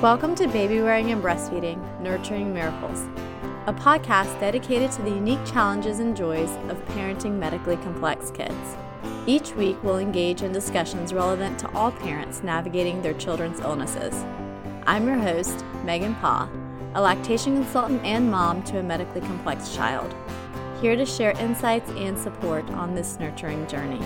Welcome to Baby Wearing and Breastfeeding Nurturing Miracles, a podcast dedicated to the unique challenges and joys of parenting medically complex kids. Each week, we'll engage in discussions relevant to all parents navigating their children's illnesses. I'm your host, Meagan Pa, a lactation consultant and mom to a medically complex child, here to share insights and support on this nurturing journey.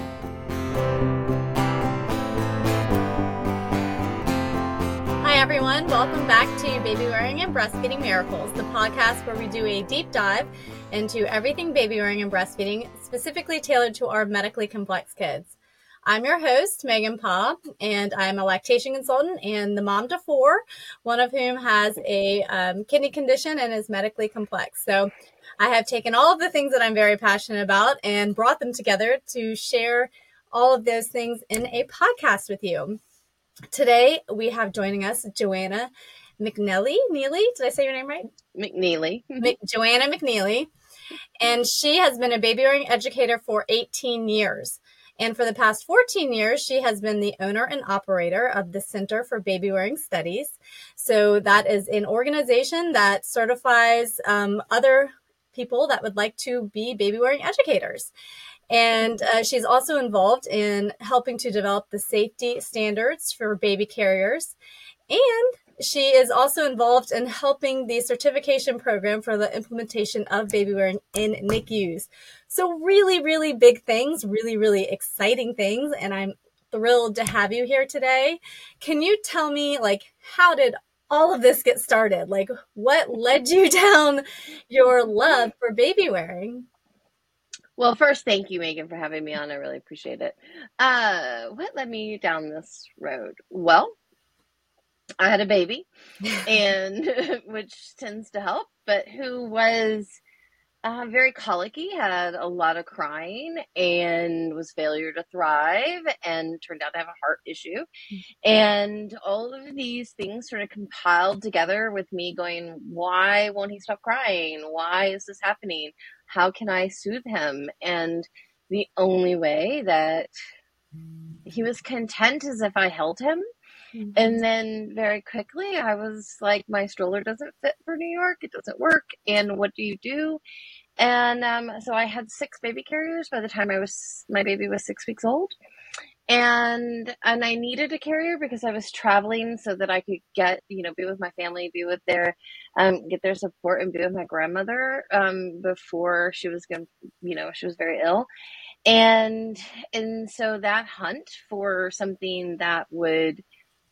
Everyone. Welcome back to Baby Wearing and Breastfeeding Miracles, the podcast where we do a deep dive into everything baby wearing and breastfeeding, specifically tailored to our medically complex kids. I'm your host, Meagan Pa, and I'm a lactation consultant and the mom to four, one of whom has a um, kidney condition and is medically complex. So I have taken all of the things that I'm very passionate about and brought them together to share all of those things in a podcast with you. Today we have joining us Joanna McNeilly. Neely, did I say your name right? McNeilly. Mc, Joanna McNeilly. And she has been a baby wearing educator for 18 years. And for the past 14 years, she has been the owner and operator of the Center for Baby Wearing Studies. So that is an organization that certifies um, other people that would like to be baby wearing educators. And uh, she's also involved in helping to develop the safety standards for baby carriers. And she is also involved in helping the certification program for the implementation of baby wearing in NICUs. So, really, really big things, really, really exciting things. And I'm thrilled to have you here today. Can you tell me, like, how did all of this get started? Like, what led you down your love for baby wearing? Well, first, thank you, Meagan, for having me on. I really appreciate it. Uh, what led me down this road? Well, I had a baby, and which tends to help, but who was uh, very colicky, had a lot of crying, and was failure to thrive, and turned out to have a heart issue. And all of these things sort of compiled together with me going, Why won't he stop crying? Why is this happening? How can I soothe him? And the only way that he was content is if I held him. Mm-hmm. And then very quickly, I was like, my stroller doesn't fit for New York. It doesn't work. And what do you do? And um, so I had six baby carriers by the time I was my baby was six weeks old, and and I needed a carrier because I was traveling so that I could get you know be with my family, be with their um, get their support, and be with my grandmother um, before she was going you know she was very ill, and and so that hunt for something that would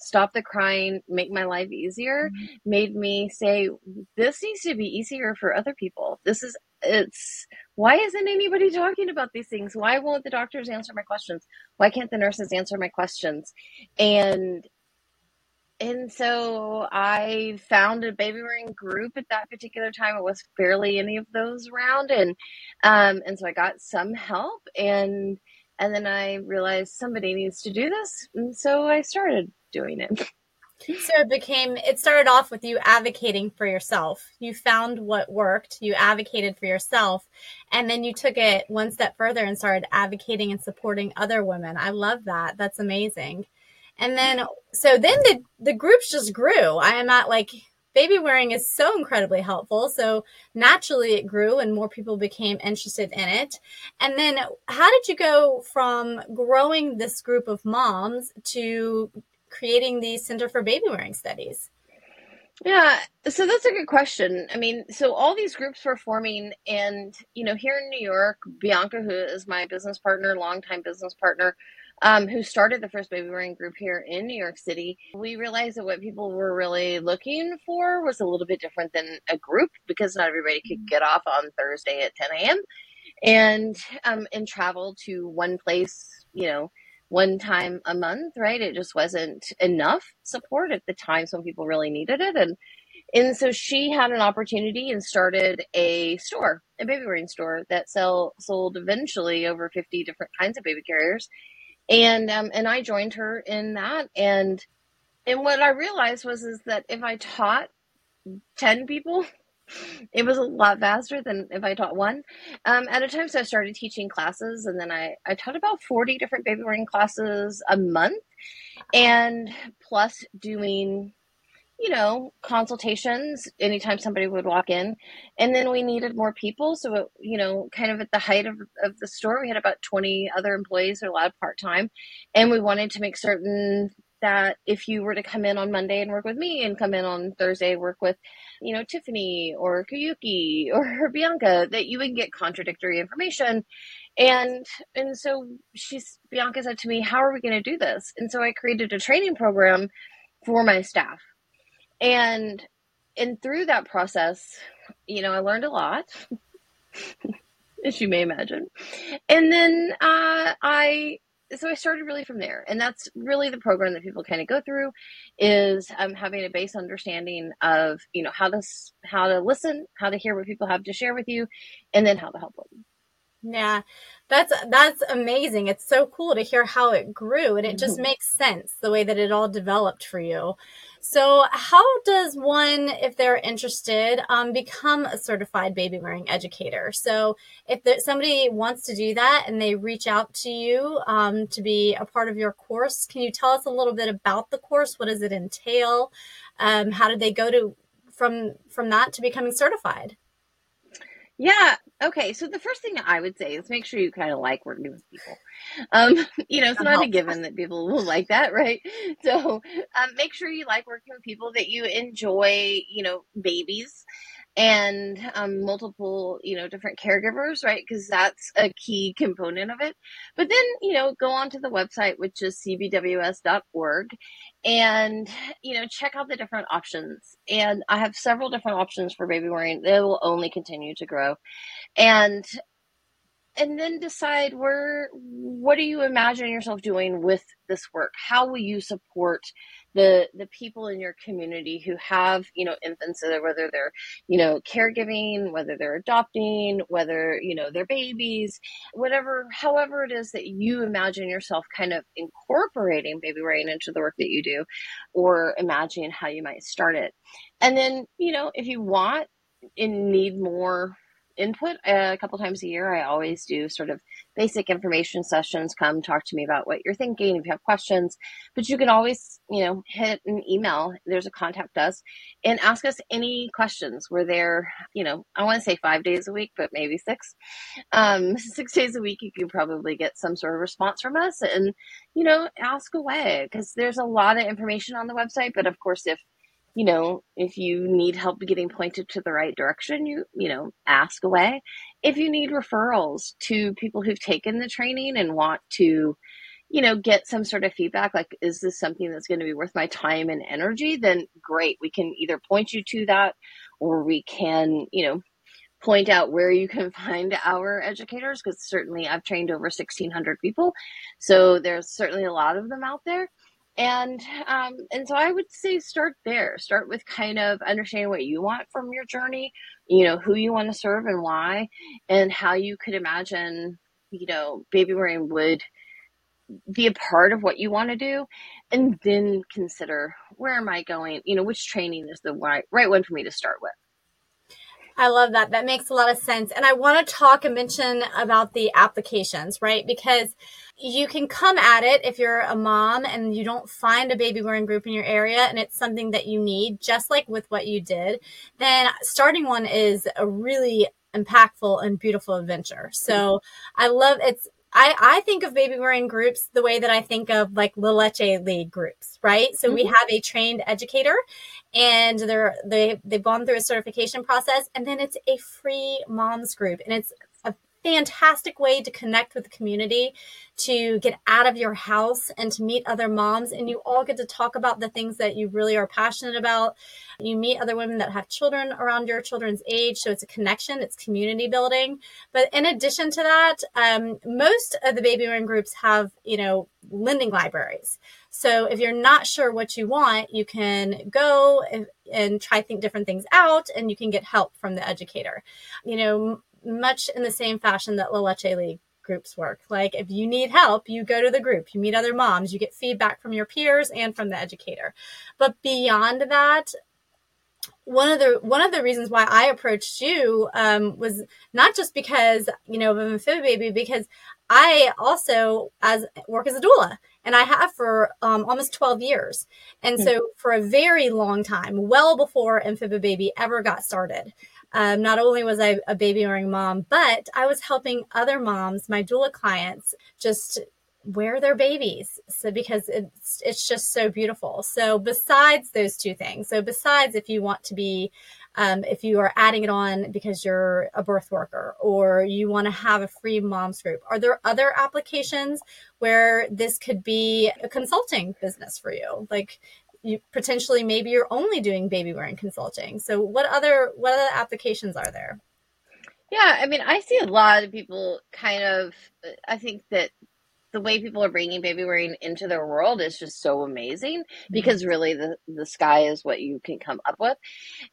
stop the crying, make my life easier, mm-hmm. made me say, this needs to be easier for other people. This is, it's, why isn't anybody talking about these things? Why won't the doctors answer my questions? Why can't the nurses answer my questions? And, and so I found a baby wearing group at that particular time. It was barely any of those around. And, um, and so I got some help and, and then I realized somebody needs to do this. And so I started doing it. So it became, it started off with you advocating for yourself. You found what worked, you advocated for yourself, and then you took it one step further and started advocating and supporting other women. I love that. That's amazing. And then, so then the, the groups just grew. I am at like, baby wearing is so incredibly helpful. So naturally it grew and more people became interested in it. And then how did you go from growing this group of moms to creating the Center for Baby Wearing Studies? Yeah, so that's a good question. I mean, so all these groups were forming, and you know, here in New York, Bianca, who is my business partner, longtime business partner, um, who started the first baby wearing group here in New York City, we realized that what people were really looking for was a little bit different than a group because not everybody could get off on Thursday at 10 a.m. and um, and travel to one place, you know, one time a month, right? It just wasn't enough support at the time. Some people really needed it. And and so she had an opportunity and started a store, a baby wearing store that sell sold eventually over 50 different kinds of baby carriers. And um, and I joined her in that. And and what I realized was is that if I taught 10 people it was a lot faster than if I taught one um, at a time. So I started teaching classes, and then I, I taught about 40 different baby wearing classes a month, and plus doing you know, consultations anytime somebody would walk in. And then we needed more people. So, it, you know, kind of at the height of, of the store, we had about 20 other employees are allowed part time. And we wanted to make certain that if you were to come in on Monday and work with me and come in on Thursday work with, you know, Tiffany or Kuyuki or Bianca, that you would get contradictory information. And and so she's Bianca said to me, How are we gonna do this? And so I created a training program for my staff. And and through that process, you know, I learned a lot. as you may imagine. And then uh, I so I started really from there, and that's really the program that people kind of go through is um, having a base understanding of you know how to how to listen, how to hear what people have to share with you, and then how to help them. Yeah, that's that's amazing. It's so cool to hear how it grew, and it just mm-hmm. makes sense the way that it all developed for you. So, how does one, if they're interested, um, become a certified baby wearing educator? So, if somebody wants to do that and they reach out to you um, to be a part of your course, can you tell us a little bit about the course? What does it entail? Um, how did they go to from from that to becoming certified? Yeah. Okay. So the first thing I would say is make sure you kind of like working with people. Um, you know, it's not a given that people will like that, right? So um, make sure you like working with people that you enjoy, you know, babies and um, multiple, you know, different caregivers, right? Because that's a key component of it. But then, you know, go onto the website, which is cbws.org, and, you know, check out the different options. And I have several different options for baby wearing. They will only continue to grow. And and then decide where what do you imagine yourself doing with this work how will you support the the people in your community who have you know infants uh, whether they're you know caregiving whether they're adopting whether you know they're babies whatever however it is that you imagine yourself kind of incorporating baby wearing into the work that you do or imagine how you might start it. And then you know if you want and need more input a couple times a year. I always do sort of basic information sessions. Come talk to me about what you're thinking if you have questions. But you can always, you know, hit an email. There's a contact us and ask us any questions. We're there, you know, I want to say five days a week, but maybe six. Um, six days a week, you can probably get some sort of response from us and, you know, ask away because there's a lot of information on the website. But of course, if you know, if you need help getting pointed to the right direction, you, you know, ask away. If you need referrals to people who've taken the training and want to, you know, get some sort of feedback, like, is this something that's going to be worth my time and energy? Then great. We can either point you to that or we can, you know, point out where you can find our educators because certainly I've trained over 1600 people. So there's certainly a lot of them out there and um, and so I would say start there. Start with kind of understanding what you want from your journey. You know who you want to serve and why, and how you could imagine you know baby wearing would be a part of what you want to do, and then consider where am I going. You know which training is the right right one for me to start with. I love that. That makes a lot of sense. And I want to talk and mention about the applications, right? Because you can come at it if you're a mom and you don't find a baby wearing group in your area and it's something that you need, just like with what you did, then starting one is a really impactful and beautiful adventure. So I love it's I, I think of baby wearing groups the way that I think of like La Leche League groups, right? So mm-hmm. we have a trained educator and they're they they've gone through a certification process and then it's a free moms group and it's fantastic way to connect with the community, to get out of your house and to meet other moms. And you all get to talk about the things that you really are passionate about. You meet other women that have children around your children's age. So it's a connection, it's community building. But in addition to that, um, most of the baby room groups have, you know, lending libraries. So if you're not sure what you want, you can go and, and try think different things out and you can get help from the educator. You know, much in the same fashion that La Leche League groups work. Like if you need help, you go to the group, you meet other moms, you get feedback from your peers and from the educator. But beyond that, one of the one of the reasons why I approached you um, was not just because you know of an amphibia baby, because I also as work as a doula, and I have for um, almost 12 years. And mm-hmm. so, for a very long time, well before Amphibibaby ever got started, um, not only was I a baby wearing mom, but I was helping other moms, my doula clients, just wear their babies. So because it's it's just so beautiful. So besides those two things so besides if you want to be um, if you are adding it on because you're a birth worker or you want to have a free moms group are there other applications where this could be a consulting business for you? Like you potentially maybe you're only doing baby wearing consulting so what other what other applications are there yeah, I mean, I see a lot of people kind of. I think that the way people are bringing baby wearing into their world is just so amazing mm-hmm. because really the, the sky is what you can come up with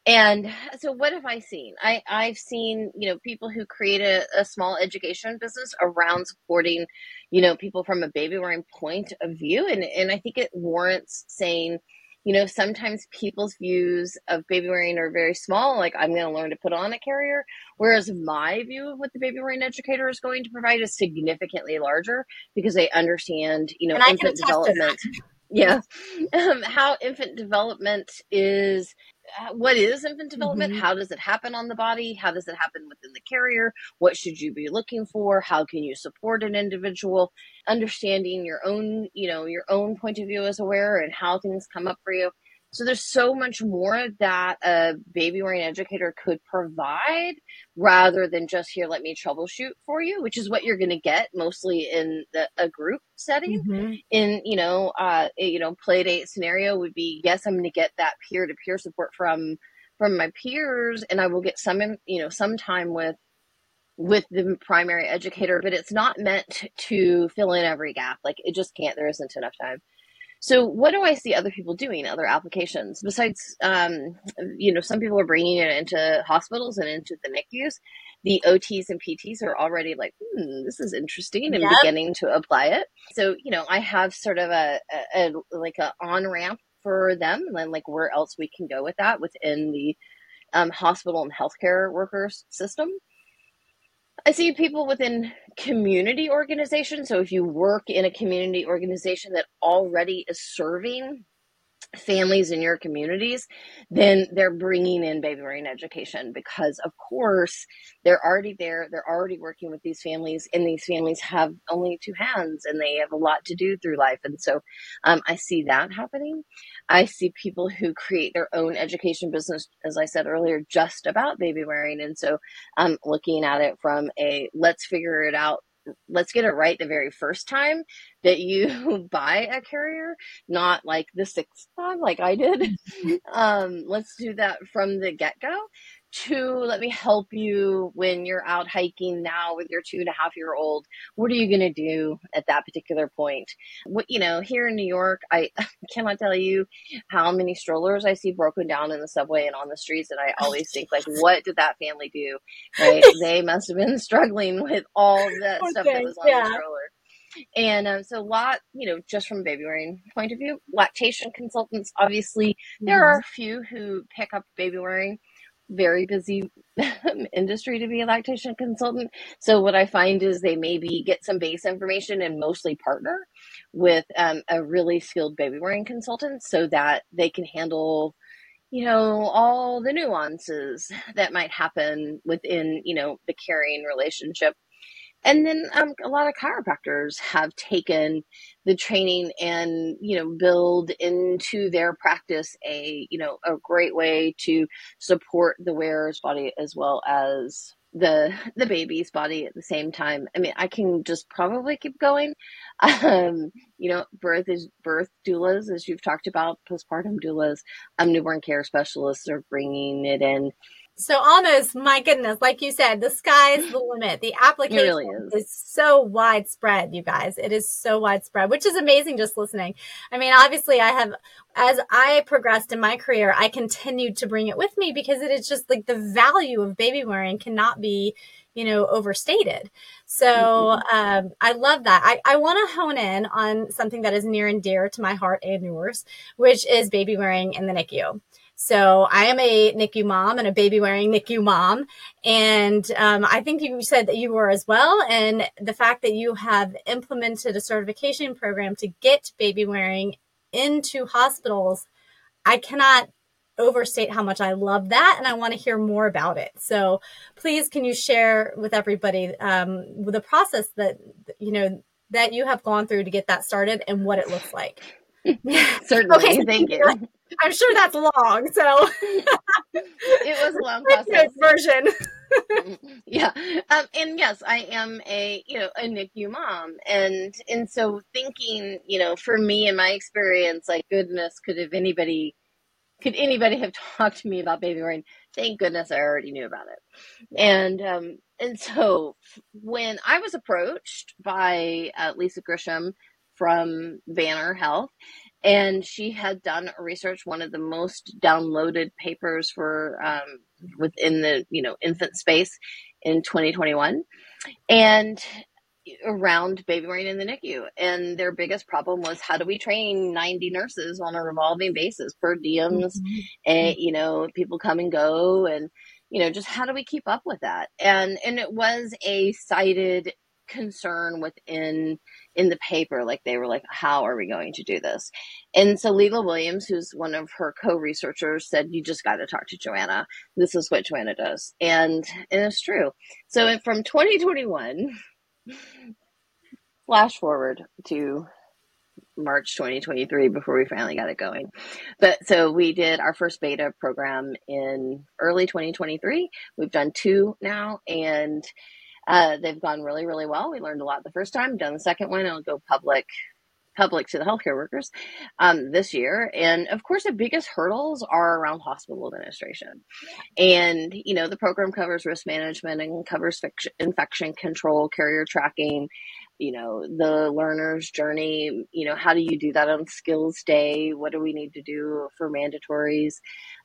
and so what have i seen i i've seen you know people who create a, a small education business around supporting you know people from a baby wearing point of view and and i think it warrants saying you know, sometimes people's views of baby wearing are very small, like I'm going to learn to put on a carrier. Whereas my view of what the baby wearing educator is going to provide is significantly larger because they understand, you know, infant development. Yeah. Um, how infant development is what is infant development? Mm-hmm. How does it happen on the body? How does it happen within the carrier? What should you be looking for? How can you support an individual? Understanding your own, you know, your own point of view as a wearer and how things come up for you. So there's so much more that a baby wearing educator could provide rather than just here, let me troubleshoot for you, which is what you're going to get mostly in the, a group setting. Mm-hmm. In, you know, uh, you know, play date scenario would be, yes, I'm going to get that peer to peer support from, from my peers and I will get some, you know, some time with with the primary educator, but it's not meant to fill in every gap. Like it just can't, there isn't enough time. So, what do I see other people doing, other applications besides, um, you know, some people are bringing it into hospitals and into the NICUs. The OTs and PTs are already like, hmm, this is interesting and yep. beginning to apply it. So, you know, I have sort of a, a, a like a on ramp for them, and then like where else we can go with that within the um, hospital and healthcare workers system. I see people within community organizations. So if you work in a community organization that already is serving families in your communities, then they're bringing in baby wearing education because, of course, they're already there. They're already working with these families, and these families have only two hands and they have a lot to do through life. And so um, I see that happening. I see people who create their own education business, as I said earlier, just about baby wearing. And so I'm um, looking at it from a let's figure it out let's get it right the very first time that you buy a carrier, not like the sixth time like I did. Mm-hmm. um, let's do that from the get go. Two, let me help you when you're out hiking now with your two and a half year old. What are you going to do at that particular point? What, you know, here in New York, I cannot tell you how many strollers I see broken down in the subway and on the streets. And I always think, like, what did that family do? Right? they must have been struggling with all that okay, stuff that was on yeah. the stroller. And um, so, a lot, you know, just from baby wearing point of view, lactation consultants, obviously, there mm-hmm. are a few who pick up baby wearing very busy industry to be a lactation consultant. So what I find is they maybe get some base information and mostly partner with um, a really skilled baby wearing consultant so that they can handle you know all the nuances that might happen within you know the carrying relationship and then um, a lot of chiropractors have taken the training and you know build into their practice a you know a great way to support the wearer's body as well as the the baby's body at the same time. I mean, I can just probably keep going. Um, you know, birth is birth doulas, as you've talked about, postpartum doulas, um, newborn care specialists are bringing it in. So almost, my goodness, like you said, the sky's the limit. The application really is. is. so widespread, you guys. It is so widespread, which is amazing just listening. I mean, obviously I have, as I progressed in my career, I continued to bring it with me because it is just like the value of baby wearing cannot be, you know, overstated. So mm-hmm. um, I love that. I, I want to hone in on something that is near and dear to my heart and yours, which is baby wearing in the NICU. So I am a NICU mom and a baby wearing NICU mom. And um, I think you said that you were as well. And the fact that you have implemented a certification program to get baby wearing into hospitals, I cannot overstate how much I love that and I want to hear more about it. So please, can you share with everybody um, the process that, you know, that you have gone through to get that started and what it looks like? Certainly. Okay, so Thank you. I'm sure that's long. So it was a long process. Version. yeah. Um, and yes, I am a, you know, a NICU mom. And, and so thinking, you know, for me and my experience, like goodness, could have anybody could anybody have talked to me about baby wearing? Thank goodness I already knew about it. And um, and so when I was approached by uh, Lisa Grisham from Banner Health, and she had done research, one of the most downloaded papers for um, within the you know infant space in 2021, and around baby wearing in the NICU. And their biggest problem was how do we train 90 nurses on a revolving basis per diems mm-hmm. and, you know, people come and go and, you know, just how do we keep up with that? And, and it was a cited concern within in the paper like they were like how are we going to do this and so Leila Williams who's one of her co-researchers said you just got to talk to Joanna this is what Joanna does and and it's true so from 2021 Flash forward to March 2023 before we finally got it going. But so we did our first beta program in early 2023. We've done two now and uh, they've gone really, really well. We learned a lot the first time, done the second one, it'll go public public to the healthcare workers um, this year. And of course, the biggest hurdles are around hospital administration. And, you know, the program covers risk management and covers infection control, carrier tracking, you know, the learner's journey. You know, how do you do that on skills day? What do we need to do for mandatories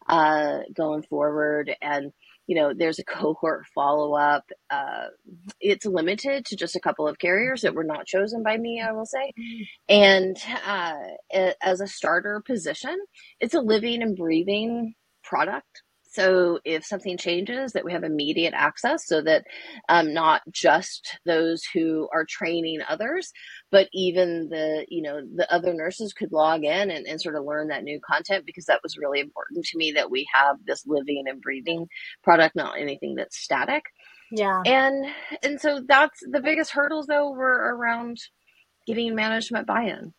uh, going forward? And, you know, there's a cohort follow up. Uh, it's limited to just a couple of carriers that were not chosen by me, I will say. And uh, as a starter position, it's a living and breathing product so if something changes, that we have immediate access so that um, not just those who are training others, but even the, you know, the other nurses could log in and, and sort of learn that new content because that was really important to me that we have this living and breathing product, not anything that's static. Yeah. And, and so that's the biggest hurdles though were around getting management buy-in.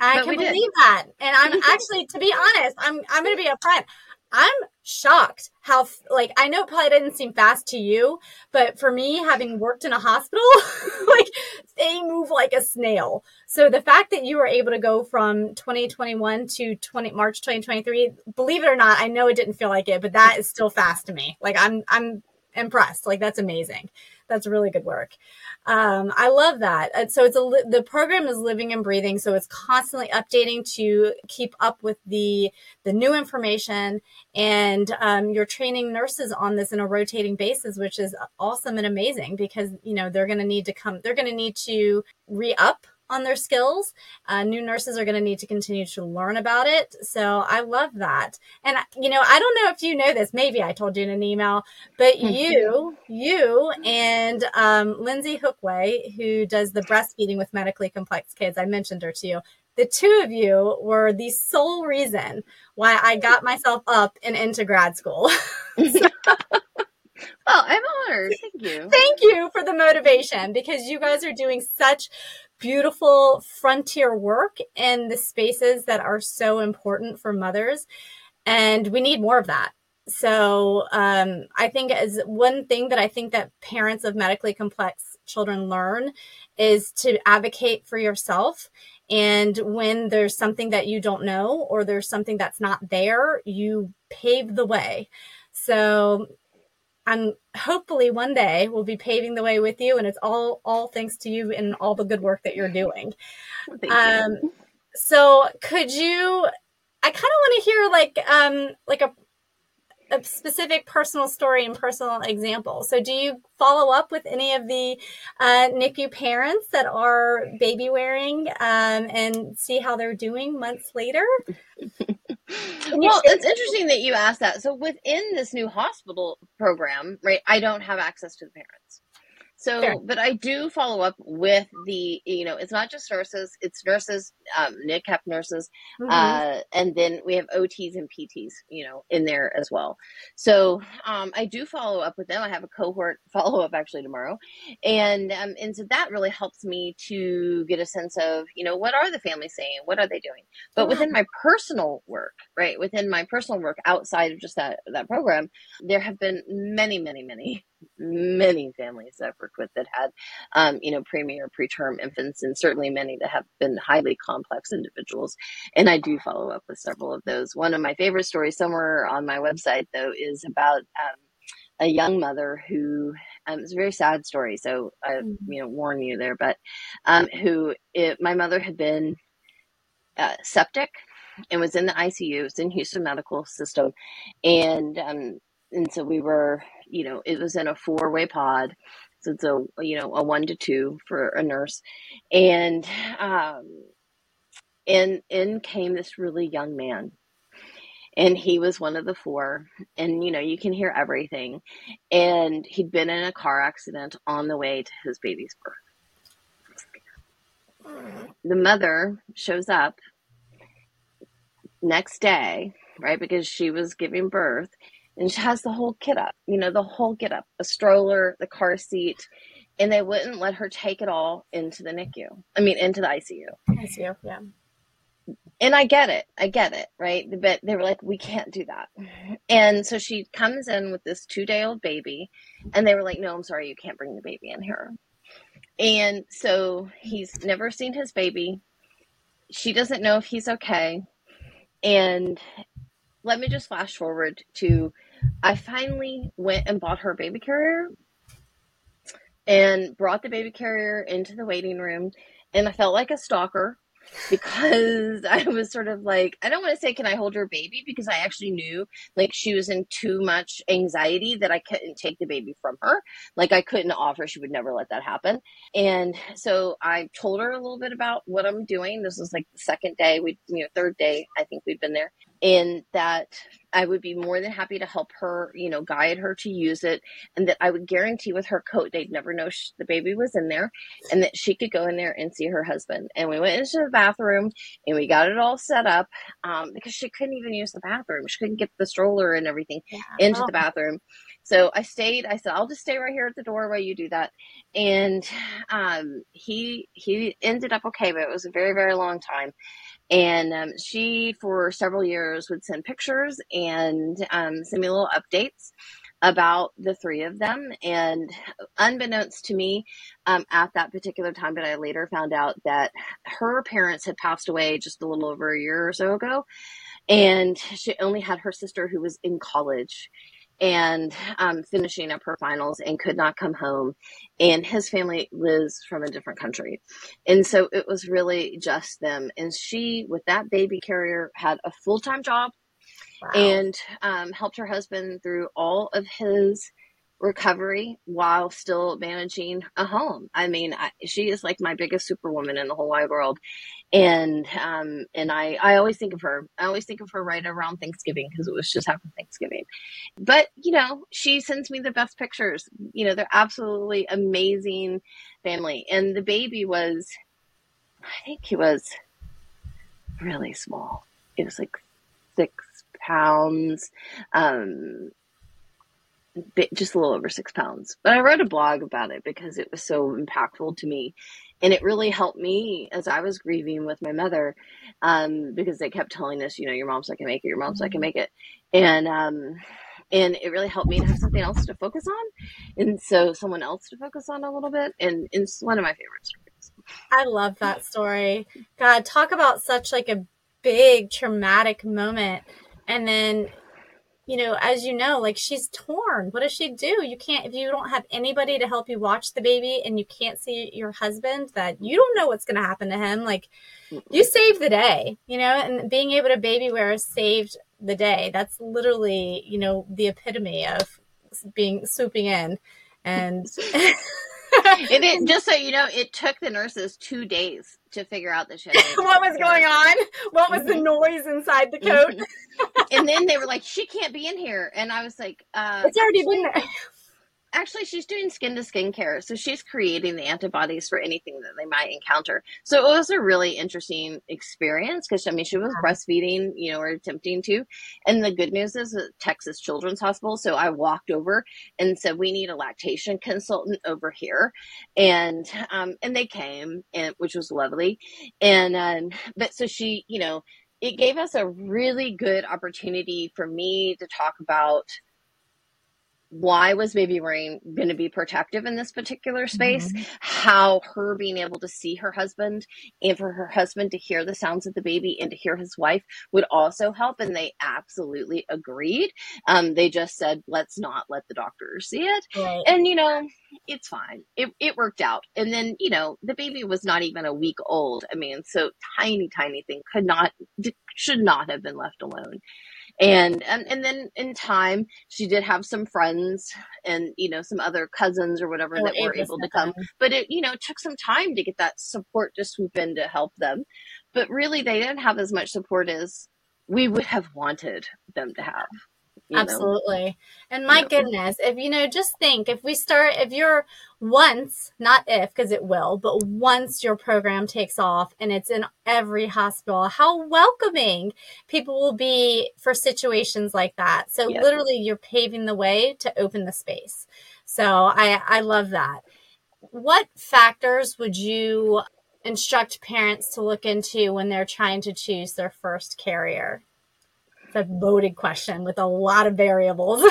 I but can believe did. that. And I'm actually, to be honest, I'm I'm going to be upfront. I'm shocked how like I know it probably didn't seem fast to you, but for me having worked in a hospital, like they move like a snail. So the fact that you were able to go from 2021 to 20 March 2023, believe it or not, I know it didn't feel like it, but that is still fast to me. Like I'm I'm impressed. Like that's amazing. That's really good work. Um, I love that. So it's a the program is living and breathing, so it's constantly updating to keep up with the the new information, and um, you're training nurses on this in a rotating basis, which is awesome and amazing because you know they're going to need to come, they're going to need to re up on their skills. Uh, new nurses are going to need to continue to learn about it. So I love that. And, you know, I don't know if you know this, maybe I told you in an email, but you, you and um, Lyndsey Hookway, who does the breastfeeding with medically complex kids, I mentioned her to you. The two of you were the sole reason why I got myself up and into grad school. so, well, I'm honored. Thank you. Thank you for the motivation because you guys are doing such beautiful frontier work in the spaces that are so important for mothers. And we need more of that. So um, I think as one thing that I think that parents of medically complex children learn is to advocate for yourself. And when there's something that you don't know or there's something that's not there, you pave the way. So and hopefully one day we'll be paving the way with you and it's all all thanks to you and all the good work that you're doing um you. so could you i kind of want to hear like um like a a specific personal story and personal example. So, do you follow up with any of the uh, NICU parents that are baby wearing um, and see how they're doing months later? well, it's interesting that you asked that. So within this new hospital program, right, I don't have access to the parents. So, sure. but I do follow up with the, you know, it's not just nurses, it's nurses, um, NICU nurses, mm-hmm. uh, and then we have OTs and PTs, you know, in there as well. So, um, I do follow up with them. I have a cohort follow up actually tomorrow. And, um, and so that really helps me to get a sense of, you know, what are the families saying? What are they doing? But within my personal work, right, within my personal work outside of just that, that program, there have been many, many, many many families I've worked with that had, um, you know, preemie or preterm infants, and certainly many that have been highly complex individuals. And I do follow up with several of those. One of my favorite stories, somewhere on my website, though, is about um, a young mother who um, it's a very sad story. So I, mm-hmm. you know, warn you there, but um, who it, my mother had been uh, septic and was in the ICU. It was in Houston Medical System, and um, and so we were you know, it was in a four way pod. So it's a, you know, a one to two for a nurse. And, um, and in came this really young man and he was one of the four and you know you can hear everything and he'd been in a car accident on the way to his baby's birth the mother shows up next day right because she was giving birth and she has the whole kit up, you know, the whole get up, a stroller, the car seat, and they wouldn't let her take it all into the NICU. I mean, into the ICU. ICU, yeah. And I get it. I get it, right? But they were like, we can't do that. And so she comes in with this two day old baby, and they were like, no, I'm sorry, you can't bring the baby in here. And so he's never seen his baby. She doesn't know if he's okay. And let me just flash forward to I finally went and bought her baby carrier and brought the baby carrier into the waiting room and I felt like a stalker because I was sort of like, I don't want to say, can I hold your baby? Because I actually knew like she was in too much anxiety that I couldn't take the baby from her. Like I couldn't offer, she would never let that happen. And so I told her a little bit about what I'm doing. This was like the second day, we, you know, third day, I think we'd been there. And that I would be more than happy to help her, you know, guide her to use it, and that I would guarantee with her coat they'd never know she, the baby was in there, and that she could go in there and see her husband. And we went into the bathroom and we got it all set up um, because she couldn't even use the bathroom. She couldn't get the stroller and everything yeah. into the bathroom. So I stayed. I said, "I'll just stay right here at the door while you do that." And um, he he ended up okay, but it was a very very long time. And um, she, for several years, would send pictures and um, send me little updates about the three of them. And unbeknownst to me, um, at that particular time, but I later found out that her parents had passed away just a little over a year or so ago. And she only had her sister who was in college and um, finishing up her finals and could not come home. And his family lives from a different country. And so it was really just them. And she, with that baby carrier, had a full time job wow. and um, helped her husband through all of his recovery while still managing a home. I mean, I, she is like my biggest superwoman in the whole wide world. And, um, and I, I always think of her, I always think of her right around Thanksgiving because it was just after Thanksgiving. But, you know, she sends me the best pictures. You know, they're absolutely amazing family. And the baby was, I think he was really small. It was like six pounds. Um, just a little over six pounds. But I wrote a blog about it because it was so impactful to me. And it really helped me as I was grieving with my mother, um, because they kept telling us, you know, your mom's not gonna make it, your mom's not gonna make it. And, um, and it really helped me to have something else to focus on. And so someone else to focus on a little bit. And it's one of my favorite stories. I love that story. God, talk about such like a big traumatic moment. And then you know, as you know, like she's torn. What does she do? You can't, if you don't have anybody to help you watch the baby and you can't see your husband, that you don't know what's going to happen to him. Like you saved the day, you know, and being able to baby wear saved the day. That's literally, you know, the epitome of being swooping in and And it just so you know, it took the nurses two days to figure out the shit. what was going on? What was mm-hmm. the noise inside the coat? Mm-hmm. and then they were like, "She can't be in here," and I was like, uh, "It's already been there." Actually she's doing skin to skin care so she's creating the antibodies for anything that they might encounter. So it was a really interesting experience because i mean she was breastfeeding you know or attempting to. And the good news is texas children's hospital so i walked over and said we need a lactation consultant over here. And um and they came and which was lovely. And um but so she you know it gave us a really good opportunity for me to talk about why was baby wearing going to be protective in this particular space? Mm-hmm. how her being able to see her husband and for her husband to hear the sounds of the baby and to hear his wife would also help and they absolutely agreed. Um, they just said let's not let the doctor see it. Right. and you know it's fine. It, it worked out. And then you know the baby was not even a week old. I mean so tiny tiny thing could not should not have been left alone and and and then in time she did have some friends and you know some other cousins or whatever oh, that were able to come. But it you know took some time to get that support to swoop in to help them. But really they didn't have as much support as we would have wanted them to have Absolutely. Know? And my goodness, if you know, just think if we start, if you're once, not if, because it will, but once your program takes off and it's in every hospital, how welcoming people will be for situations like that. So literally, you're paving the way to open the space. So I, I love that. What factors would you instruct parents to look into when they're trying to choose their first carrier? A loaded question with a lot of variables.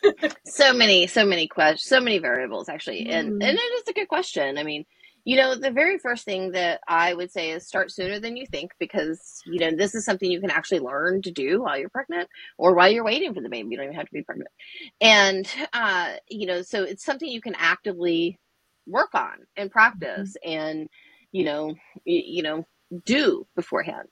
so many, so many questions, so many variables actually, and mm. and it is a good question. I mean, you know, the very first thing that I would say is start sooner than you think because you know this is something you can actually learn to do while you're pregnant or while you're waiting for the baby. You don't even have to be pregnant, and uh, you know, so it's something you can actively work on and practice, mm-hmm. and you know, you, you know, do beforehand.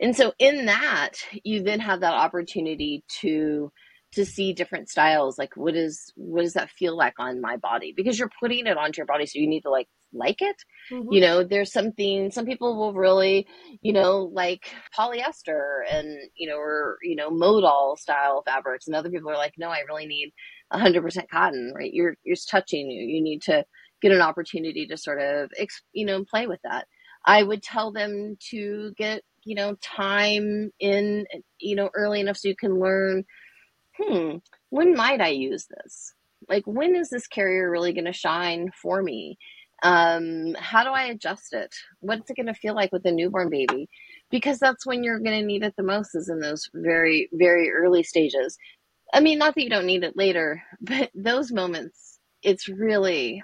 And so in that, you then have that opportunity to to see different styles like what is what does that feel like on my body? Because you're putting it onto your body so you need to like like it. Mm-hmm. you know there's something some people will really you know like polyester and you know or you know modal style fabrics and other people are like no i really need 100% cotton right? You're you're touching you. You need to get an opportunity to sort of you know play with that. I would tell them to get you know, time in, you know, early enough so you can learn, hmm, when might I use this? Like, when is this carrier really going to shine for me? Um, how do I adjust it? What's it going to feel like with a newborn baby? Because that's when you're going to need it the most, is in those very, very early stages. I mean, not that you don't need it later, but those moments, it's really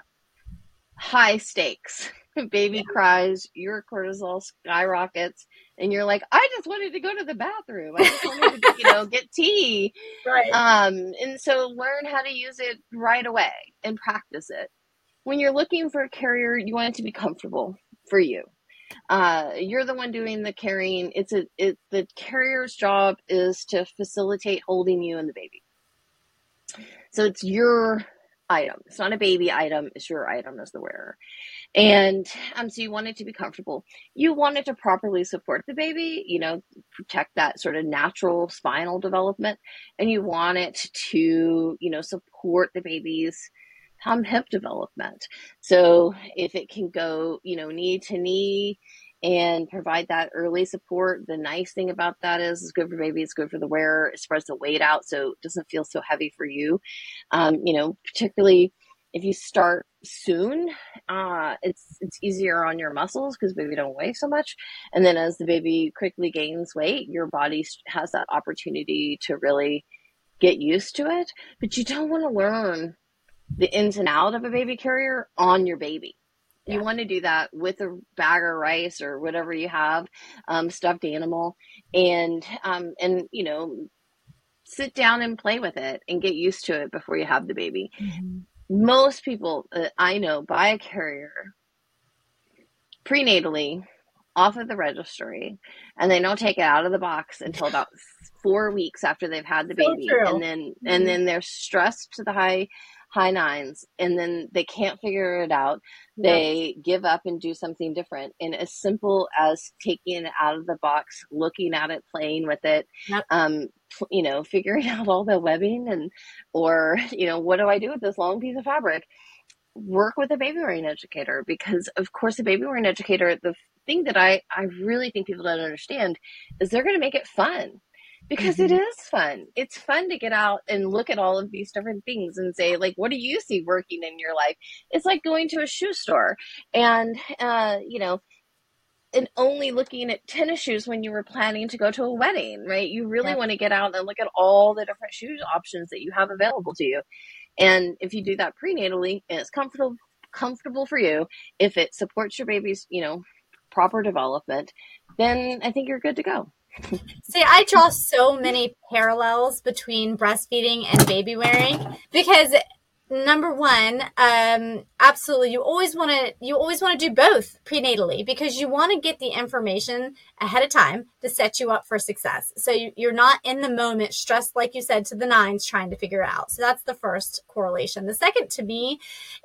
high stakes. Baby cries, your cortisol skyrockets, and you're like, I just wanted to go to the bathroom. I just wanted to, you know, get tea. Right. Um, and so learn how to use it right away and practice it. When you're looking for a carrier, you want it to be comfortable for you. Uh, you're the one doing the carrying. It's a it the carrier's job is to facilitate holding you and the baby. So it's your item. It's not a baby item. It's your item as the wearer. And um, so you want it to be comfortable. You want it to properly support the baby, you know, protect that sort of natural spinal development. And you want it to, you know, support the baby's um, hip development. So if it can go, you know, knee to knee, and provide that early support. The nice thing about that is it's good for baby, it's good for the wearer, it spreads the weight out so it doesn't feel so heavy for you. Um, you know, particularly if you start soon, uh, it's it's easier on your muscles because baby don't weigh so much. And then as the baby quickly gains weight, your body has that opportunity to really get used to it. But you don't want to learn the ins and out of a baby carrier on your baby. Yeah. You want to do that with a bag of rice or whatever you have, um, stuffed animal, and um, and you know, sit down and play with it and get used to it before you have the baby. Mm-hmm most people that I know buy a carrier prenatally off of the registry and they don't take it out of the box until about four weeks after they've had the baby. so and then and mm-hmm. then they're stressed to the high high nines and then they can't figure it out. They give up and do something different. And as simple as taking it out of the box looking at it playing with it yep. um you know figuring out all the webbing and or you know what do i do with this long piece of fabric work with a baby wearing educator because of course a baby wearing educator the thing that i i really think people don't understand is they're going to make it fun because mm-hmm. it is fun. It's fun to get out and look at all of these different things and say, like, what do you see working in your life? It's like going to a shoe store and, uh, you know, and only looking at tennis shoes when you were planning to go to a wedding, right? You really want to get out and look at all the different shoe options that you have available to you. And if you do that prenatally and it's comfortable comfortable for you, if it supports your baby's, you know, proper development, then I think you're good to go. See, I draw so many parallels between breastfeeding and baby wearing because number one um absolutely you always want to you always want to do both prenatally because you want to get the information ahead of time to set you up for success. So you, you're not in the moment stressed like you said to the nines trying to figure out. So that's the first correlation. The second to me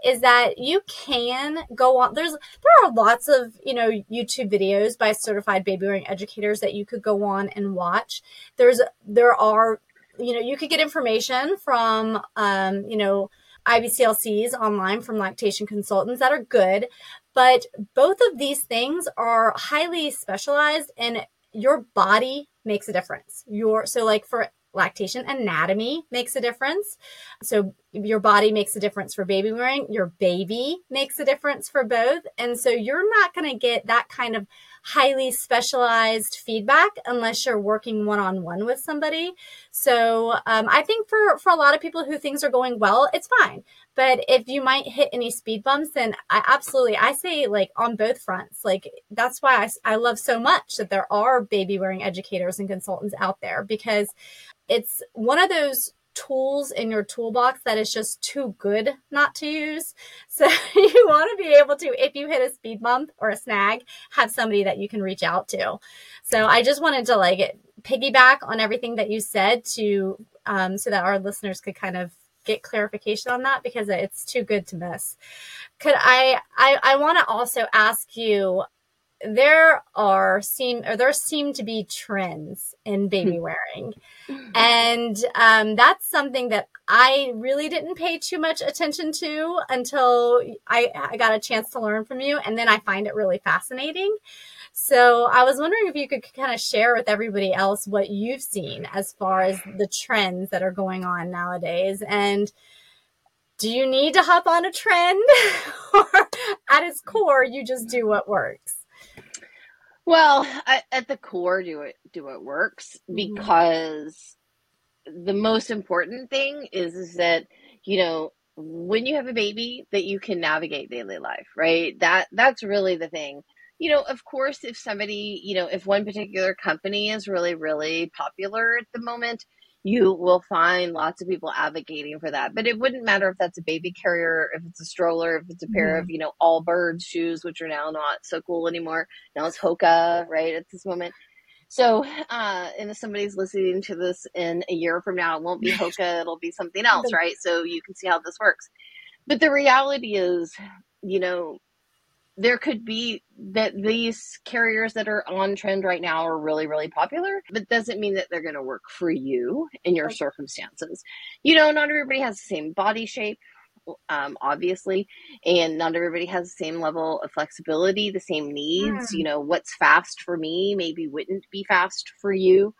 is that you can go on there's there are lots of you know youtube videos by certified baby wearing educators that you could go on and watch. There's there are you know you could get information from um you know IBCLCs online from lactation consultants that are good, but both of these things are highly specialized and your body makes a difference. Your so like for lactation anatomy makes a difference. So your body makes a difference for baby wearing, your baby makes a difference for both. And so you're not going to get that kind of highly specialized feedback unless you're working one on one with somebody. So um, I think for for a lot of people who things are going well, it's fine. But if you might hit any speed bumps, then I absolutely I say like on both fronts. Like that's why I, I love so much that there are baby wearing educators and consultants out there because it's one of those tools in your toolbox that is just too good not to use. So you want to be able to, if you hit a speed bump or a snag, have somebody that you can reach out to. So I just wanted to like piggyback on everything that you said to, um, so that our listeners could kind of get clarification on that because it's too good to miss. Could I, I, I want to also ask you, there are seem or there seem to be trends in baby hmm. wearing. And um, that's something that i really didn't pay too much attention to until I, I got a chance to learn from you and then i find it really fascinating. So i was wondering if you could kind of share with everybody else what you've seen as far as the trends that are going on nowadays. And do you need to hop on a trend? Or at its core you just do what works well, I, at the core, do it do it works mm-hmm. because the most important thing is is that you know when you have a baby that you can navigate daily life, right? That that's really the thing. You know, of course, if somebody, you know, if one particular company is really really popular at the moment, you will find lots of people advocating for that. But it wouldn't matter if that's a baby carrier, if it's a stroller, if it's a pair mm-hmm. of, you know, all Allbirds shoes, which are now not so cool anymore. Now it's Hoka, right, at this moment. So, uh, and if somebody's listening to this in a year from now, it won't be Hoka, it'll be something else, right? So you can see how this works. But the reality is, you know, there could be that these carriers that are on trend right now are really really popular but doesn't mean that they're going to work for you in your circumstances. You know not everybody has the same body shape um, obviously and not everybody has the same level of flexibility the same needs. Mm. you know what's fast for me maybe wouldn't be fast for you.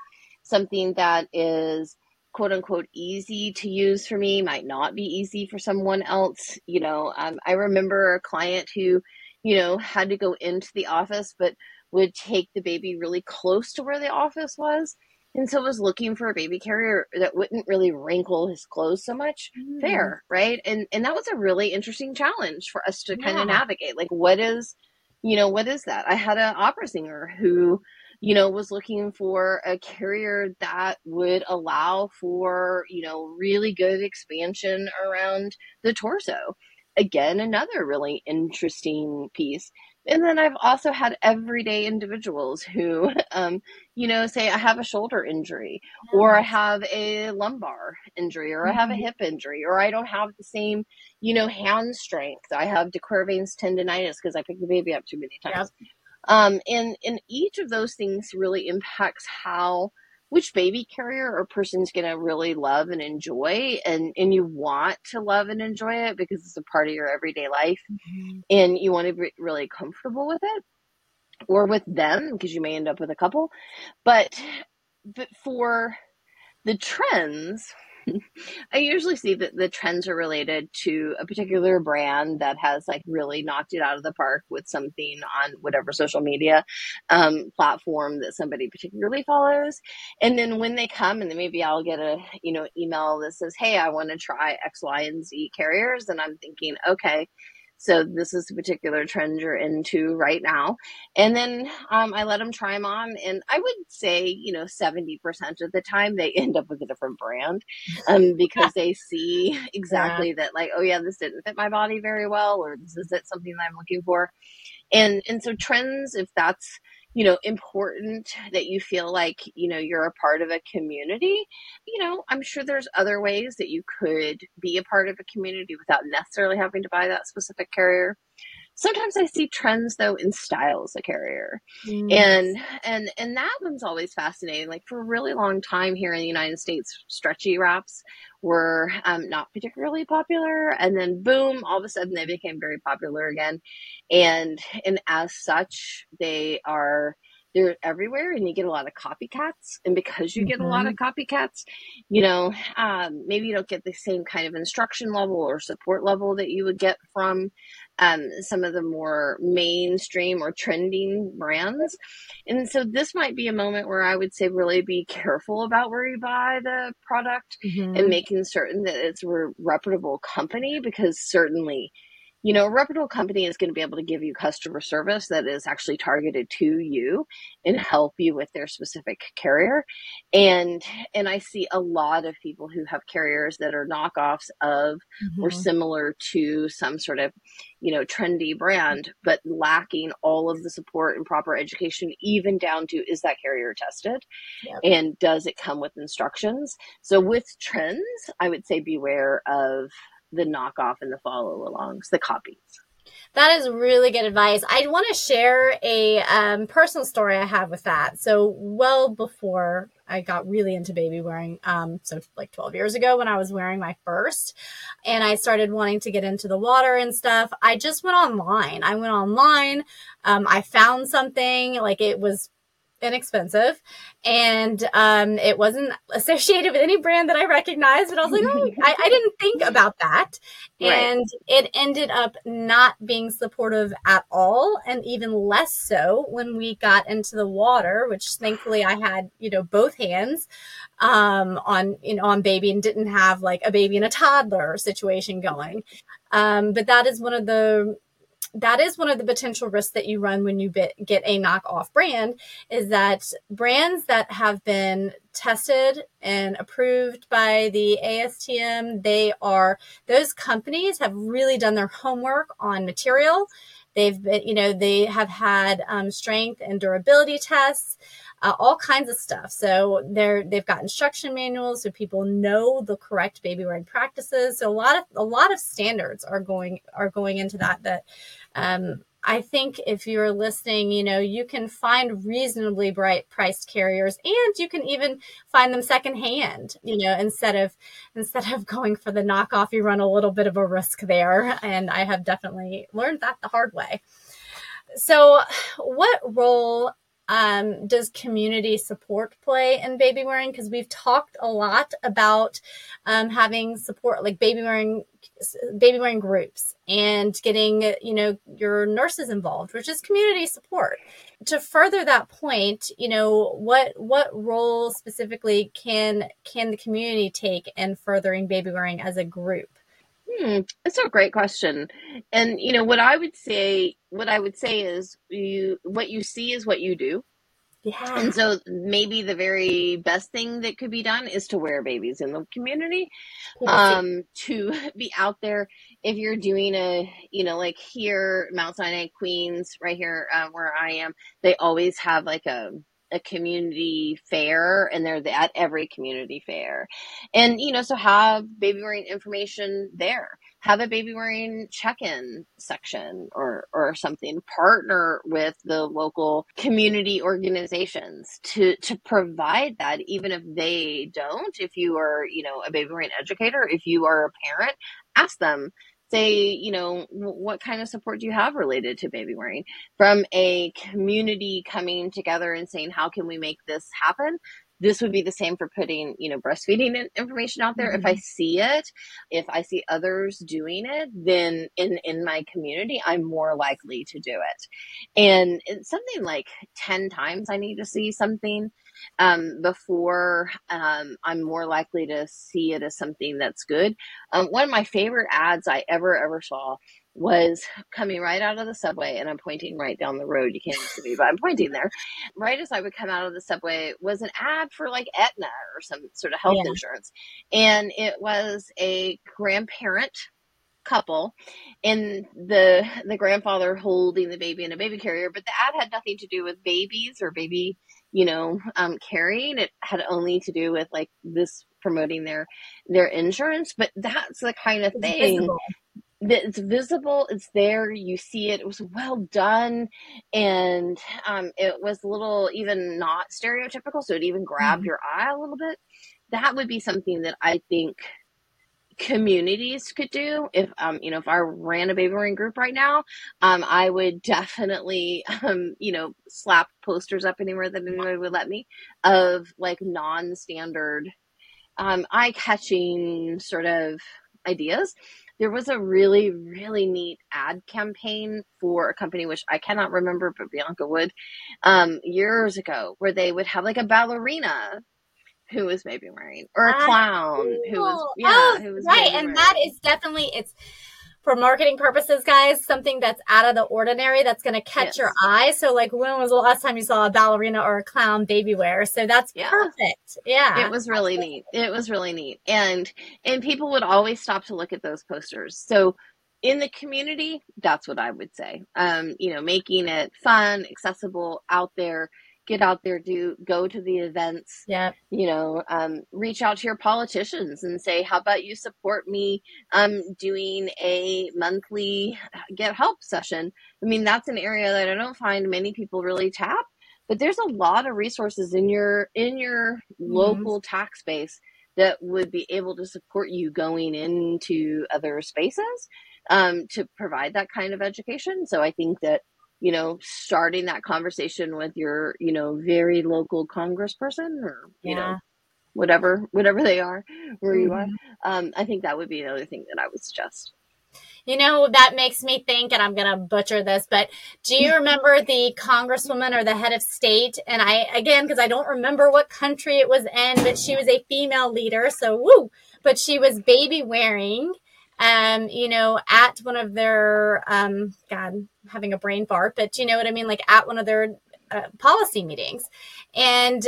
Something that is quote unquote easy to use for me might not be easy for someone else. You know um, i remember a client who you know, had to go into the office, but would take the baby really close to where the office was. And so was looking for a baby carrier that wouldn't really wrinkle his clothes so much mm. there, right? And and that was a really interesting challenge for us to yeah. kind of navigate. Like what is, you know, what is that? I had an opera singer who, you know, was looking for a carrier that would allow for, you know, really good expansion around the torso again, another really interesting piece. And then I've also had everyday individuals who, um, you know, say I have a shoulder injury, or I have a lumbar injury, or I have a Mhm. hip injury, or I don't have the same, you know, hand strength. I have de Quervain's tendonitis because I picked the baby up too many Yep. times. Um, and and each of those things really impacts how which baby carrier or person's going to really love and enjoy and and you want to love and enjoy it because it's a part of your everyday life Mhm. and you want to be really comfortable with it or with them because you may end up with a couple but but for the trends i usually see that the trends are related to a particular brand that has like really knocked it out of the park with something on whatever social media um, platform that somebody particularly follows. And then when they come and then maybe i'll get a you know email that says hey i want to try x y and z carriers and i'm thinking okay so this is the particular trend you're into right now. And then um, i let them try them on and i would say you know 70% of the time they end up with a different brand um, because they see exactly that like oh yeah this didn't fit my body very well or this isn't something that i'm looking for. And and so trends if that's you know important that you feel like you know you're a part of a community you know i'm sure there's other ways that you could be a part of a community without necessarily having to buy that specific carrier sometimes i see trends though in styles of carrier. Mm. and and and that one's always fascinating. Like for a really long time here in the united states stretchy wraps were um, not particularly popular. And then boom all of a sudden they became very popular again. And and as such they are they're everywhere and you get a lot of copycats. And because you get a lot of copycats you know um, maybe you don't get the same kind of instruction level or support level that you would get from um, some of the more mainstream or trending brands and so this might be a moment where i would say really be careful about where you buy the product Mhm. and making certain that it's a reputable company because certainly you know a reputable company is going to be able to give you customer service that is actually targeted to you and help you with their specific carrier and and i see a lot of people who have carriers that are knockoffs of or Mhm. similar to some sort of you know trendy brand but lacking all of the support and proper education even down to is that carrier tested Yep. and does it come with instructions so with trends i would say beware of the knockoff and the follow alongs the copies That is really good advice. I want to share a um, personal story I have with that. So, well before I got really into baby wearing, um, so like 12 years ago when I was wearing my first, and I started wanting to get into the water and stuff, I just went online. I went online. Um, I found something like it was inexpensive and um, it wasn't associated with any brand that I recognized, but I was like, oh, I, I didn't think about that. Right. And it ended up not being supportive at all, and even less so when we got into the water, which thankfully I had, you know, both hands um, on, you know, on baby and didn't have like a baby and a toddler situation going. Um, but that is one of the that is one of the potential risks that you run when you bit, get a knockoff brand is that brands that have been tested and approved by the ASTM, they are those companies have really done their homework on material. They've been, you know, they have had um, strength and durability tests, uh, all kinds of stuff. So they're they've got instruction manuals, so people know the correct baby wearing practices. So a lot of a lot of standards are going are going into that. That um, I think if you're listening, you know, you can find reasonably bright priced carriers and you can even find them secondhand, you know, instead of instead of going for the knockoff, you run a little bit of a risk there. And I have definitely learned that the hard way. So what role um, does community support play in baby wearing? Because we've talked a lot about um, having support, like baby wearing, baby wearing groups, and getting you know your nurses involved, which is community support. To further that point, you know what what role specifically can can the community take in furthering baby wearing as a group? Hmm, that's a great question. And you know what I would say what I would say is you what you see is what you do. Yeah. And so maybe the very best thing that could be done is to wear babies in the community, um, to be out there if you're doing a, you know, like here, Mount Sinai Queens, right here uh, where I am, they always have like a a community fair and they're at every community fair. And, you know, so have baby wearing information there. Have a baby wearing check-in section or, or something. Partner with the local community organizations to, to provide that, even if they don't. If you are, you know, a baby wearing educator, if you are a parent, ask them say, you know, what kind of support do you have related to baby wearing from a community coming together and saying, how can we make this happen? This would be the same for putting, you know, breastfeeding information out there. Mm-hmm. If I mm-hmm. see it, if I see others doing it, then in, in my community, I'm more likely to do it. And it's something like 10 times I need to see something um, before um, I'm more likely to see it as something that's good. Um, one of my favorite ads I ever, ever saw was coming right out of the subway and I'm pointing right down the road. You can't see me, but I'm pointing there. Right as I would come out of the subway was an ad for like Aetna or some sort of health yeah. insurance. And it was a grandparent couple and the the grandfather holding the baby in a baby carrier but the ad had nothing to do with babies or baby you know, um, carrying. It had only to do with like this promoting their their insurance, but that's the kind of it's thing visible. that it's visible. It's there. You see it. It was well done, and um, it was a little even not stereotypical, so it even grabbed mm-hmm. your eye a little bit. That would be something that I think communities could do. If um you know if i ran a baby group right now um i would definitely um you know slap posters up anywhere that anybody would let me of like non-standard um eye-catching sort of ideas. There was a really really neat ad campaign for a company which i cannot remember but bianca would um years ago where they would have like a ballerina who was baby wearing or a clown who was yeah oh, who was right and that is definitely it's for marketing purposes guys something that's out of the ordinary that's going to catch yes. your eye. So like when was the last time you saw a ballerina or a clown baby wear? So that's yeah. perfect. Yeah. It was really neat. It was really neat. And and people would always stop to look at those posters. So in the community that's what i would say. Um you know making it fun accessible out there get out there, do go to the events. Yeah. You know, um, reach out to your politicians and say, how about you support me um, doing a monthly get help session? I mean, that's an area that I don't find many people really tap, but there's a lot of resources in your in your mm-hmm. local tax base that would be able to support you going into other spaces um, to provide that kind of education. So I think that you know, starting that conversation with your, you know, very local congressperson or, you know, whatever, whatever they are, where mm-hmm. you are. Mm-hmm. Um, I think that would be another thing that I would suggest. You know, that makes me think, and I'm going to butcher this, but do you remember the congresswoman or the head of state? And I, again, because I don't remember what country it was in, but she was a female leader. So, woo, but she was baby wearing um, you know, at one of their, um, God, I'm having a brain fart, but you know what I mean? Like at one of their uh, policy meetings. And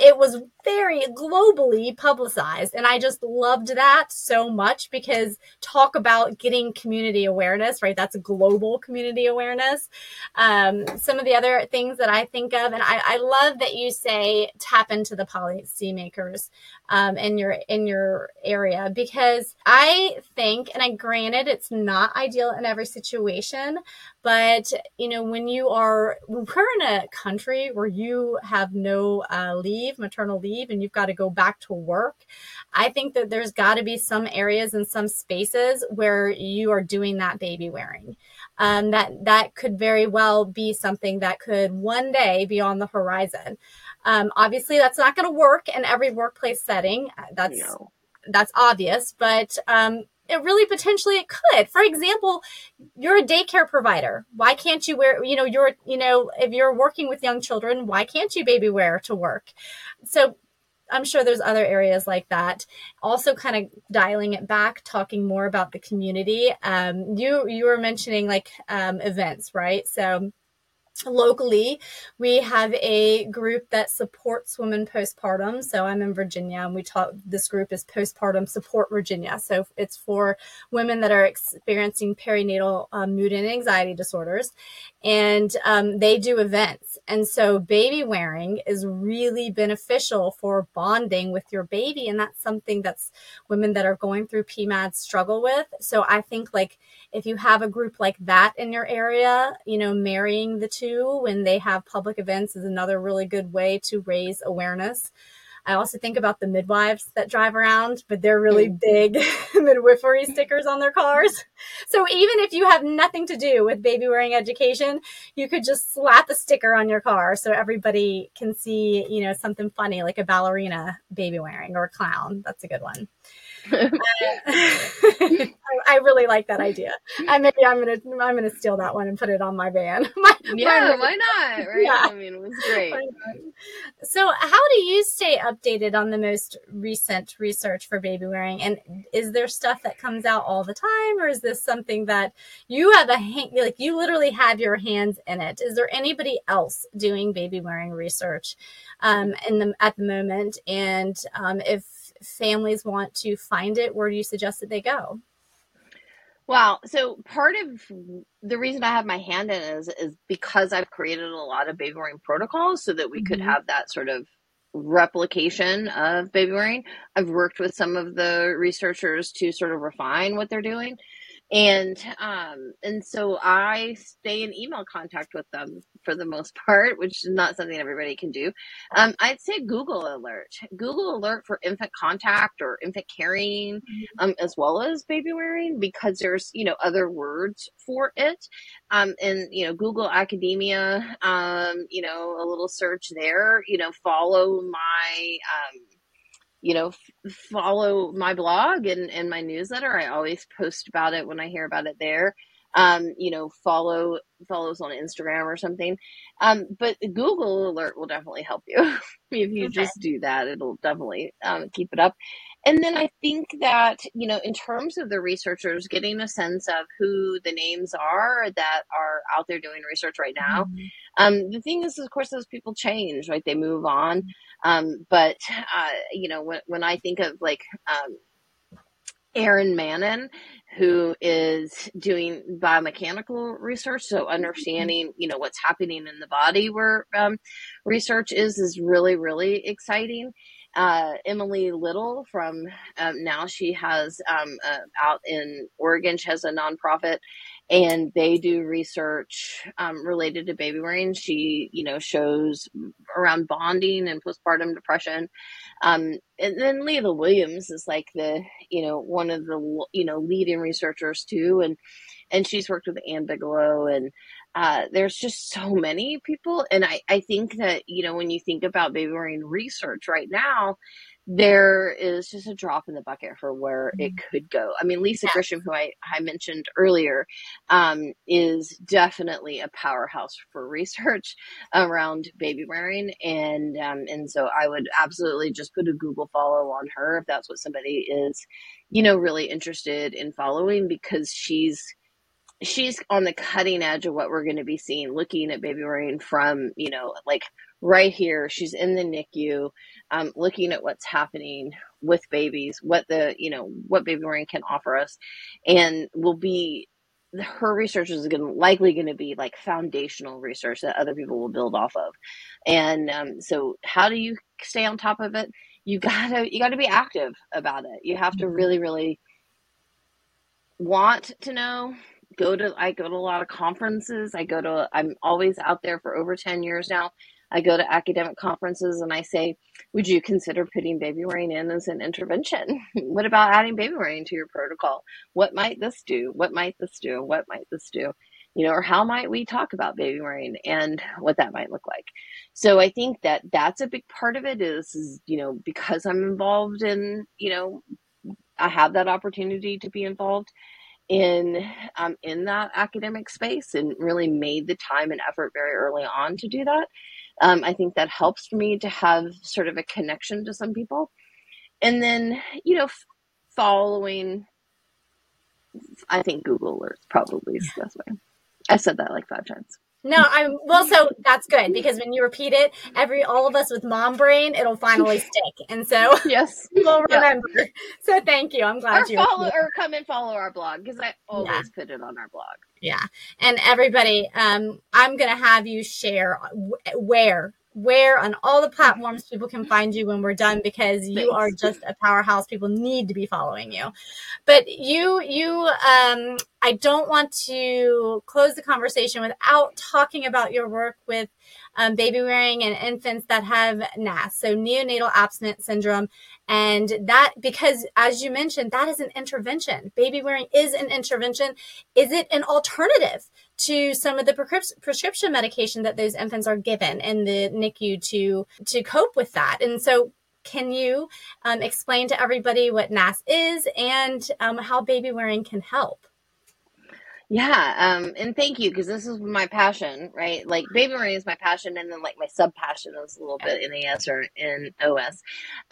it was very globally publicized. And I just loved that so much because talk about getting community awareness, right? That's global community awareness. Um, some of the other things that I think of, and I, I love that you say tap into the policymakers um, in your in your area because I think, and I granted it's not ideal in every situation, but you know when you are we're in a country where you have no uh, leave, maternal leave and you've got to go back to work. I think that there's got to be some areas and some spaces where you are doing that baby wearing. Um, that that could very well be something that could one day be on the horizon. Um, obviously, that's not going to work in every workplace setting. That's no. that's obvious, but um, it really potentially it could. For example, you're a daycare provider. Why can't you wear, you know, you're, you know, if you're working with young children, why can't you baby wear to work? So I'm sure there's other areas like that. Also, kind of dialing it back, talking more about the community. Um, you you were mentioning like um, events, right? So locally we have a group that supports women postpartum. So i'm in virginia and we talk this group is postpartum support virginia. So it's for women that are experiencing perinatal um, mood and anxiety disorders and um, they do events and so baby wearing is really beneficial for bonding with your baby and that's something that's women that are going through pmad struggle with so i think like if you have a group like that in your area you know marrying the two when they have public events is another really good way to raise awareness. I also think about the midwives that drive around, but they're really mm. big midwifery stickers on their cars. So even if you have nothing to do with baby wearing education, you could just slap a sticker on your car so everybody can see, you know, something funny like a ballerina baby wearing or a clown. That's a good one. I really like that idea. And maybe I'm gonna I'm gonna steal that one and put it on my van. my, yeah, my why not? Right? Yeah. I mean, it was great. So, how do you stay updated on the most recent research for baby wearing? And is there stuff that comes out all the time, or is this something that you have a hand, like you literally have your hands in it? Is there anybody else doing baby wearing research um, in the at the moment? And um, if families want to find it, where do you suggest that they go? Wow. So part of the reason I have my hand in it is, is because I've created a lot of baby wearing protocols so that we mm-hmm. could have that sort of replication of baby wearing. I've worked with some of the researchers to sort of refine what they're doing and um and so i stay in email contact with them for the most part which is not something everybody can do. Um i'd say google alert. Google alert for infant contact or infant carrying mm-hmm. um as well as baby wearing because there's you know other words for it. Um and you know google academia um you know a little search there you know follow my um you know, f- follow my blog and, and my newsletter. I always post about it when I hear about it there. Um, you know, follow follows on Instagram or something. Um, but Google alert will definitely help you. if you okay. just do that, it'll definitely um, keep it up. And then I think that, you know, in terms of the researchers getting a sense of who the names are that are out there doing research right now, mm-hmm. um, the thing is, of course, those people change, right? They move on. Um, but, uh, you know, when, when I think of like, um, Erin Mannen, who is doing biomechanical research, so understanding, you know, what's happening in the body where um, research is is really, really exciting uh, Emily Little from um, now she has um, uh, out in Oregon. She has a nonprofit, and they do research um, related to baby wearing. She, you know, shows around bonding and postpartum depression. Um, and then Lela Williams is like the, you know, one of the, you know, leading researchers too, and and she's worked with Ann Bigelow and uh, there's just so many people. And I, I think that, you know, when you think about baby wearing research right now, there is just a drop in the bucket for where mm-hmm. it could go. I mean, Lisa yeah. Grisham, who I, I mentioned earlier, um, is definitely a powerhouse for research around baby wearing. And, um, and so I would absolutely just put a Google follow on her if that's what somebody is, you know, really interested in following because she's, she's on the cutting edge of what we're going to be seeing looking at baby wearing from you know like right here. She's in the nicu um, looking at what's happening with babies what the you know what baby wearing can offer us and will be her research is going to likely going to be like foundational research that other people will build off of. And um, so how do you stay on top of it? You gotta you gotta be active about it. You have to mm-hmm. really really want to know go to I go to a lot of conferences. I go to I'm always out there for over 10 years now. I go to academic conferences and I say, would you consider putting baby wearing in as an intervention? what about adding baby wearing to your protocol? What might this do? What might this do? What might this do? You know, or how might we talk about baby wearing and what that might look like? So I think that that's a big part of it is, is you know, because I'm involved in, you know, I have that opportunity to be involved in um, in that academic space and really made the time and effort very early on to do that. Um, I think that helps me to have sort of a connection to some people, and then you know, f- following. I think Google Alerts probably is the best way. I said that like five times. No, I'm well. So that's good because when you repeat it, every all of us with mom brain, it'll finally stick, and so yes, we'll remember. Yeah. So thank you. I'm glad or you follow or come and follow our blog because I always yeah. put it on our blog. Yeah, and everybody, um, I'm gonna have you share where where on all the platforms people can find you when we're done because you Thanks. are just a powerhouse. People need to be following you. But you you um i don't want to close the conversation without talking about your work with um, baby wearing and infants that have NAS, so neonatal abstinence syndrome. And that, because as you mentioned, that is an intervention. Baby wearing is an intervention. Is it an alternative to some of the prescription medication that those infants are given in the NICU to, to cope with that? And so can you um, explain to everybody what NAS is and um, how baby wearing can help? Yeah, um, and thank you because this is my passion, right? Like baby wearing is my passion, and then like my sub passion is a little bit NAS or NOS.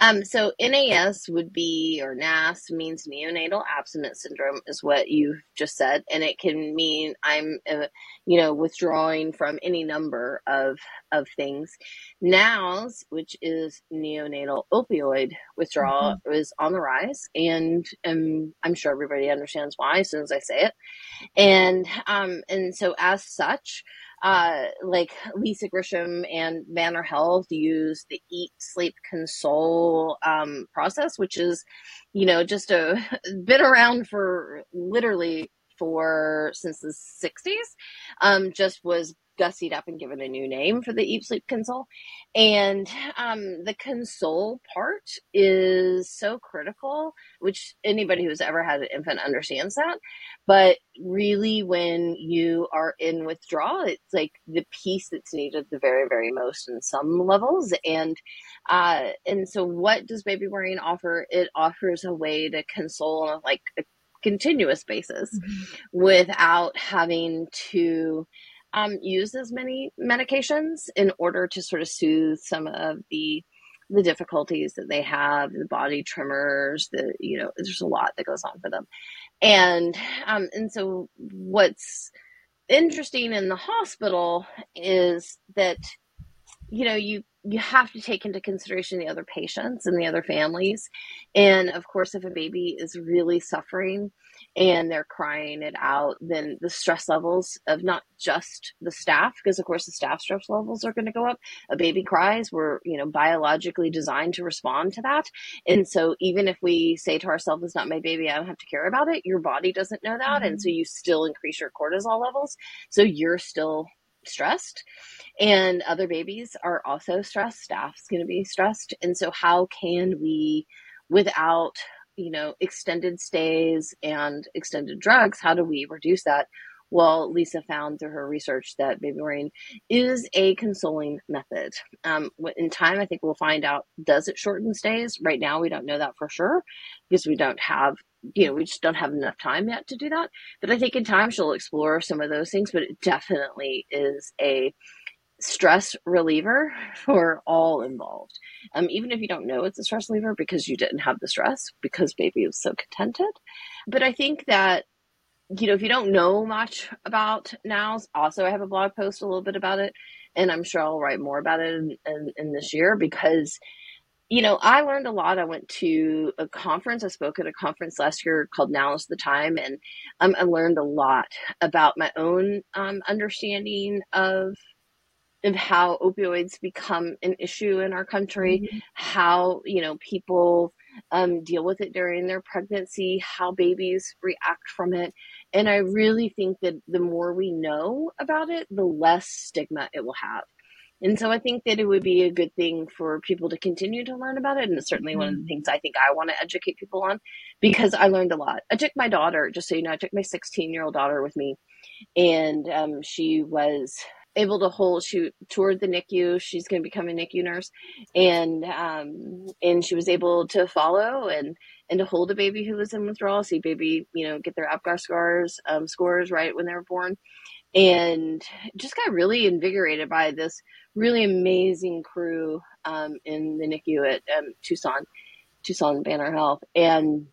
Um, so NAS would be or NAS means neonatal abstinence syndrome is what you just said, and it can mean I'm, uh, you know, withdrawing from any number of of things. NOWS, which is neonatal opioid withdrawal, mm-hmm. is on the rise, and um, I'm sure everybody understands why as soon as I say it and um and so as such uh, like Lisa Grisham and Banner Health use the Eat, Sleep, Console um, process, which is, you know, just a been around for literally for since the 60s. Um, just was gussied up and given a new name for the Eat Sleep Console. And um, the console part is so critical, which anybody who's ever had an infant understands that. But really, when you are in withdrawal, it's like the piece that's needed the very, very most in some levels. And uh, and so, what does baby wearing offer? It offers a way to console on like a continuous basis mm-hmm. without having to um, use as many medications in order to sort of soothe some of the the difficulties that they have, the body tremors, the you know, there's a lot that goes on for them, and um, and so what's interesting in the hospital is that you know you you have to take into consideration the other patients and the other families. And of course if a baby is really suffering and they're crying it out, then the stress levels of not just the staff, because of course the staff stress levels are going to go up. A baby cries, we're, you know, biologically designed to respond to that. And so even if we say to ourselves, it's not my baby, I don't have to care about it, your body doesn't know that. Mm-hmm. And so you still increase your cortisol levels. So you're still stressed and other babies are also stressed staff's going to be stressed and so how can we without you know, extended stays and extended drugs, how do we reduce that? Well, Lisa found through her research that baby wearing is a consoling method. Um, in time, I think we'll find out does it shorten stays. Right now, we don't know that for sure because we don't have, you know, we just don't have enough time yet to do that. But I think in time she'll explore some of those things. But it definitely is a stress reliever for all involved. Um, even if you don't know it's a stress reliever because you didn't have the stress because baby was so contented. But I think that, you know, if you don't know much about NOWS, also I have a blog post a little bit about it, and I'm sure I'll write more about it in, in, in this year because you know, I learned a lot. I went to a conference. I spoke at a conference last year called Now is the Time. And um, I learned a lot about my own um, understanding of of how opioids become an issue in our country, mm-hmm. how, you know, people um, deal with it during their pregnancy, how babies react from it. And I really think that the more we know about it, the less stigma it will have. And so I think that it would be a good thing for people to continue to learn about it. And it's certainly mm-hmm. one of the mm-hmm. things I think I want to educate people on because I learned a lot. I took my daughter, just so you know, I took my 16 year old daughter with me, and um, she was able to hold she toured the NICU. She's going to become a NICU nurse, and um, and she was able to follow and and to hold a baby who was in withdrawal. See baby, you know, get their APGAR scars um, scores right when they were born, and just got really invigorated by this really amazing crew um, in the NICU at um, Tucson, Tucson Banner Health, and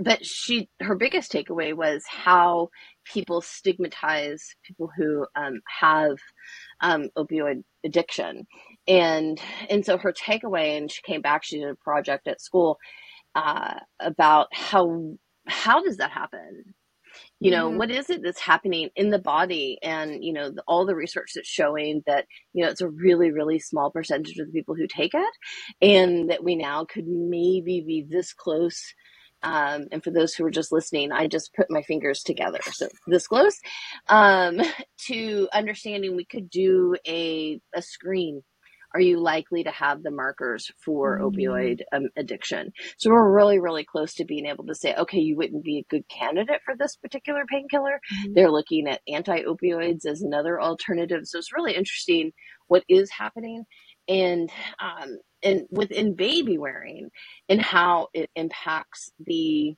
but she her biggest takeaway was how people stigmatize people who um, have um, opioid addiction, and and so her takeaway, and she came back. She did a project at school uh, about how how does that happen you know mm-hmm. what is it that's happening in the body and you know the, all the research that's showing that you know it's a really really small percentage of the people who take it and that we now could maybe be this close um, and for those who are just listening i just put my fingers together so this close um, to understanding we could do a, a screen are you likely to have the markers for mm-hmm. opioid um, addiction? So we're really, really close to being able to say, okay, you wouldn't be a good candidate for this particular painkiller. Mm-hmm. They're looking at anti opioids as another alternative. So it's really interesting what is happening and um, and within baby wearing and how it impacts the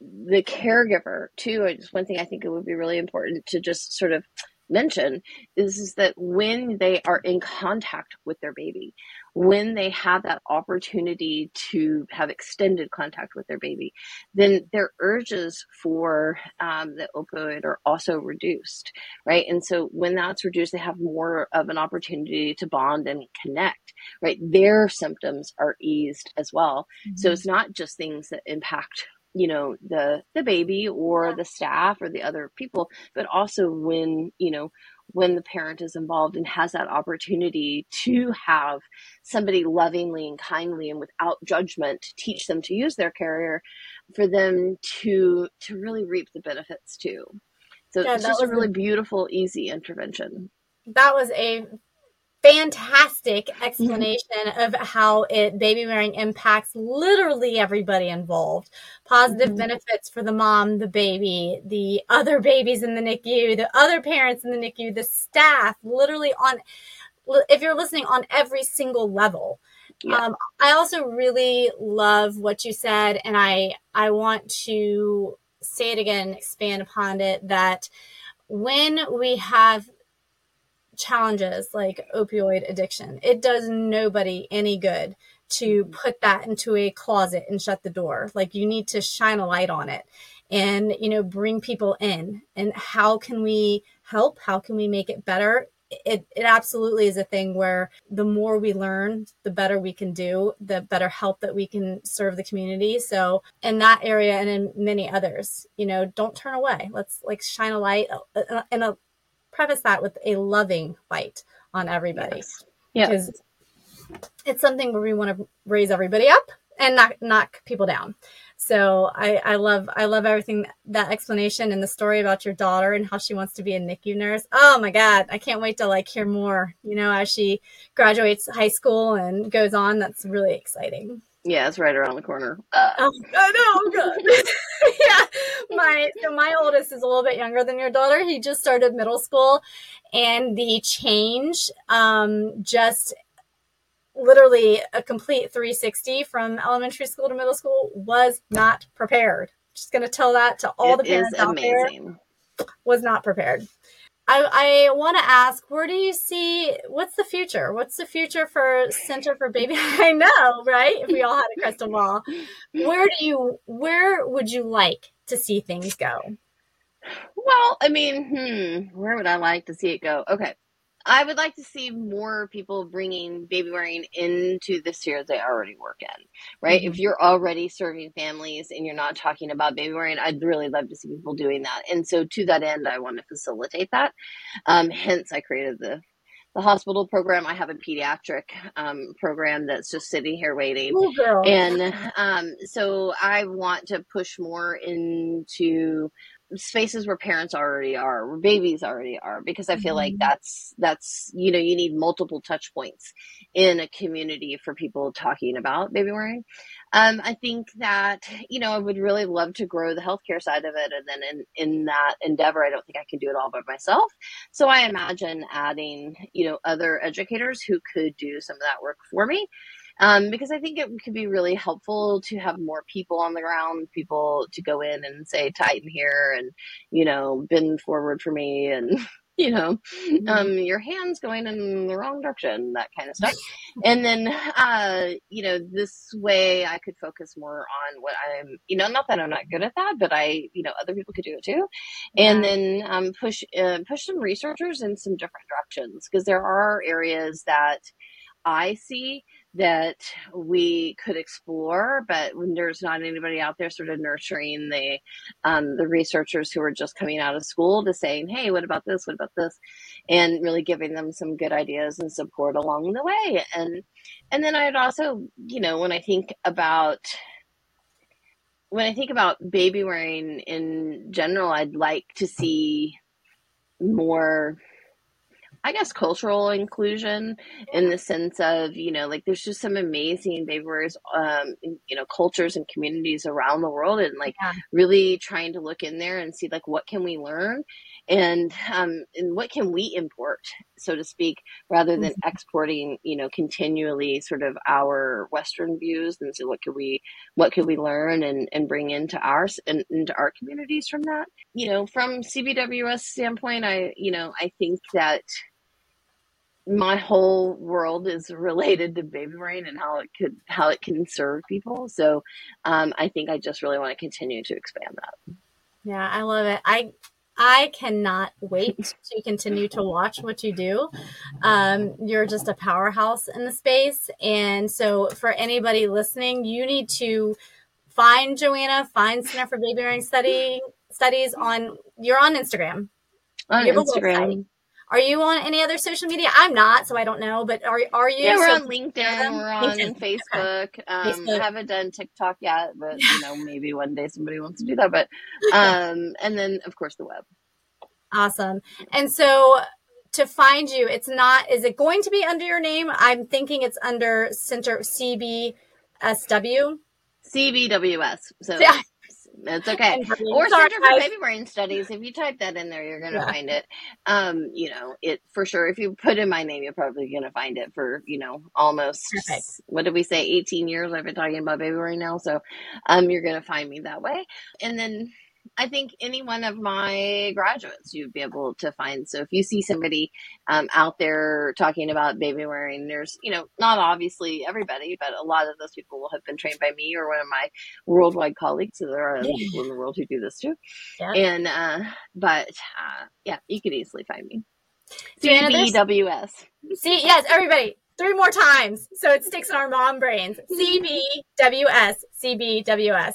the caregiver too. Just one thing I think it would be really important to just sort of mention is, is that when they are in contact with their baby, when they have that opportunity to have extended contact with their baby, then their urges for um, the opioid are also reduced, right? And so when that's reduced, they have more of an opportunity to bond and connect, right? Their symptoms are eased as well. Mm-hmm. So it's not just things that impact you know the the baby or the staff or the other people but also when you know when the parent is involved and has that opportunity to have somebody lovingly and kindly and without judgment teach them to use their carrier for them to to really reap the benefits too. So yeah, it's just a really beautiful easy intervention. That was a fantastic explanation of how it baby wearing impacts literally everybody involved. Positive mm-hmm. benefits for the mom, the baby, the other babies in the NICU, the other parents in the NICU, the staff, literally on if you're listening on every single level. Yeah. Um, I also really love what you said, and I I want to say it again, expand upon it that when we have challenges like opioid addiction. It does nobody any good to mm-hmm. put that into a closet and shut the door. Like you need to shine a light on it and, you know, bring people in. And how can we help? How can we make it better? It, it absolutely is a thing where the more we learn, the better we can do, the better help that we can serve the community. So in that area and in many others, you know, don't turn away. Let's like shine a light uh, uh, in a preface that with a loving light on everybody. Yes. Yeah. Because it's something where we want to raise everybody up and not knock people down. So I, I love I love everything that explanation and the story about your daughter and how she wants to be a NICU nurse. Oh my God, I can't wait to like hear more. You know, as she graduates high school and goes on, that's really exciting. Yeah, it's right around the corner. Uh, oh, I know. Good. yeah, my so my oldest is a little bit younger than your daughter. He just started middle school, and the change, um, just literally a complete 360 from elementary school to middle school was not prepared. Just going to tell that to all it the parents out there. Was not prepared. I, I want to ask, where do you see what's the future? What's the future for Center for Baby? I know, right? If we all had a crystal ball, where do you where would you like to see things go? Well, I mean, hmm, where would I like to see it go? Okay, I would like to see more people bringing baby wearing into the sphere they already work in, right? Mm-hmm. If you're already serving families and you're not talking about baby wearing, I'd really love to see people doing that. And so to that end, I want to facilitate that. Um, hence, I created the the hospital program. I have a pediatric um, program that's just sitting here waiting. And um, so I want to push more into spaces where parents already are where babies already are because i feel mm-hmm. like that's that's you know you need multiple touch points in a community for people talking about baby wearing. Um, i think that you know i would really love to grow the healthcare side of it and then in in that endeavor i don't think i can do it all by myself. So i imagine adding you know other educators who could do some of that work for me um, because I think it could be really helpful to have more people on the ground, people to go in and say, tighten here and, you know, bend forward for me and, you know, mm-hmm. um, your hands going in the wrong direction, that kind of stuff. and then, uh, you know, this way I could focus more on what I'm, you know, not that I'm not good at that, but I, you know, other people could do it too. And then um, push uh, push some researchers in some different directions because there are areas that I see that we could explore, but when there's not anybody out there sort of nurturing the um, the researchers who are just coming out of school to saying, "Hey, what about this? What about this?" and really giving them some good ideas and support along the way. And and then I'd also, you know, when I think about when I think about baby wearing in general, I'd like to see more I guess cultural inclusion in the sense of you know like there's just some amazing wearers um you know cultures and communities around the world and like yeah. really trying to look in there and see like what can we learn and um and what can we import so to speak rather than mm-hmm. exporting you know continually sort of our western views and so what could we what could we learn and and bring into ours and into our communities from that you know from cbws standpoint i you know i think that my whole world is related to baby brain and how it could how it can serve people. So um, I think I just really want to continue to expand that. Yeah, I love it. I I cannot wait to continue to watch what you do. Um, you're just a powerhouse in the space, and so for anybody listening, you need to find Joanna, find Center for Baby Wearing Study Studies on. You're on Instagram. On Instagram. Are you on any other social media? I'm not, so I don't know. But are are you? Yeah, we're on LinkedIn. We're on LinkedIn. Facebook. Okay. Um, Facebook. I haven't done TikTok yet, but you know, maybe one day somebody wants to do that. But um, and then of course the web. Awesome. And so to find you, it's not. Is it going to be under your name? I'm thinking it's under Center CBSW. CBWS. So yeah. That's okay. Or Center for Baby Wearing Studies. If you type that in there, you're going to yeah. find it. Um, you know, it for sure. If you put in my name, you're probably going to find it for, you know, almost, Perfect. what did we say, 18 years I've been talking about baby wearing now. So, um, you're going to find me that way. And then I think any one of my graduates you'd be able to find. So if you see somebody um, out there talking about baby wearing, there's, you know, not obviously everybody, but a lot of those people will have been trained by me or one of my worldwide colleagues. So there are other people in the world who do this too. Yeah. And, uh, but uh, yeah, you could easily find me. CBWS. See, yes, everybody, three more times so it sticks in our mom brains. CBWS, CBWS.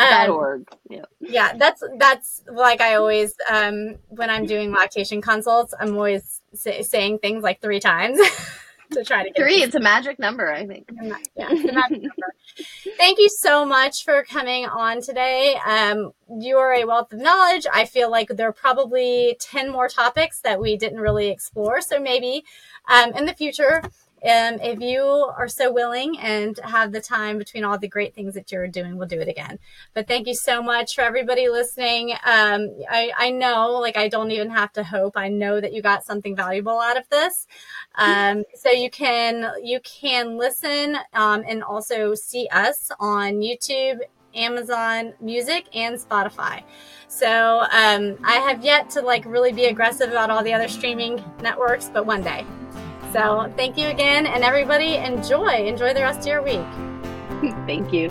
Um, org. Yeah. Yeah, that's that's like I always um when I'm doing lactation consults, I'm always say, saying things like three times to try to get three. It's a magic number, I think. Yeah, number. Thank you so much for coming on today. Um, you are a wealth of knowledge. I feel like there are probably ten more topics that we didn't really explore. So maybe um, in the future and if you are so willing and have the time between all the great things that you're doing, we'll do it again. But thank you so much for everybody listening. Um, I, I know, like, I don't even have to hope. I know that you got something valuable out of this. Um, so you can, you can listen, um, and also see us on YouTube, Amazon Music, and Spotify. So um, I have yet to like really be aggressive about all the other streaming networks, but one day. So thank you again, and everybody enjoy. Enjoy the rest of your week. thank you.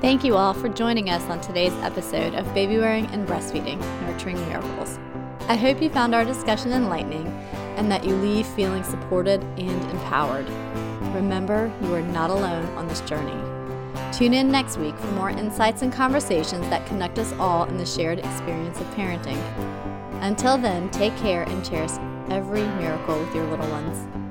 Thank you all for joining us on today's episode of Baby Wearing and Breastfeeding Nurturing Miracles. I hope you found our discussion enlightening and that you leave feeling supported and empowered. Remember, you are not alone on this journey. Tune in next week for more insights and conversations that connect us all in the shared experience of parenting. Until then, take care and cherish every miracle with your little ones.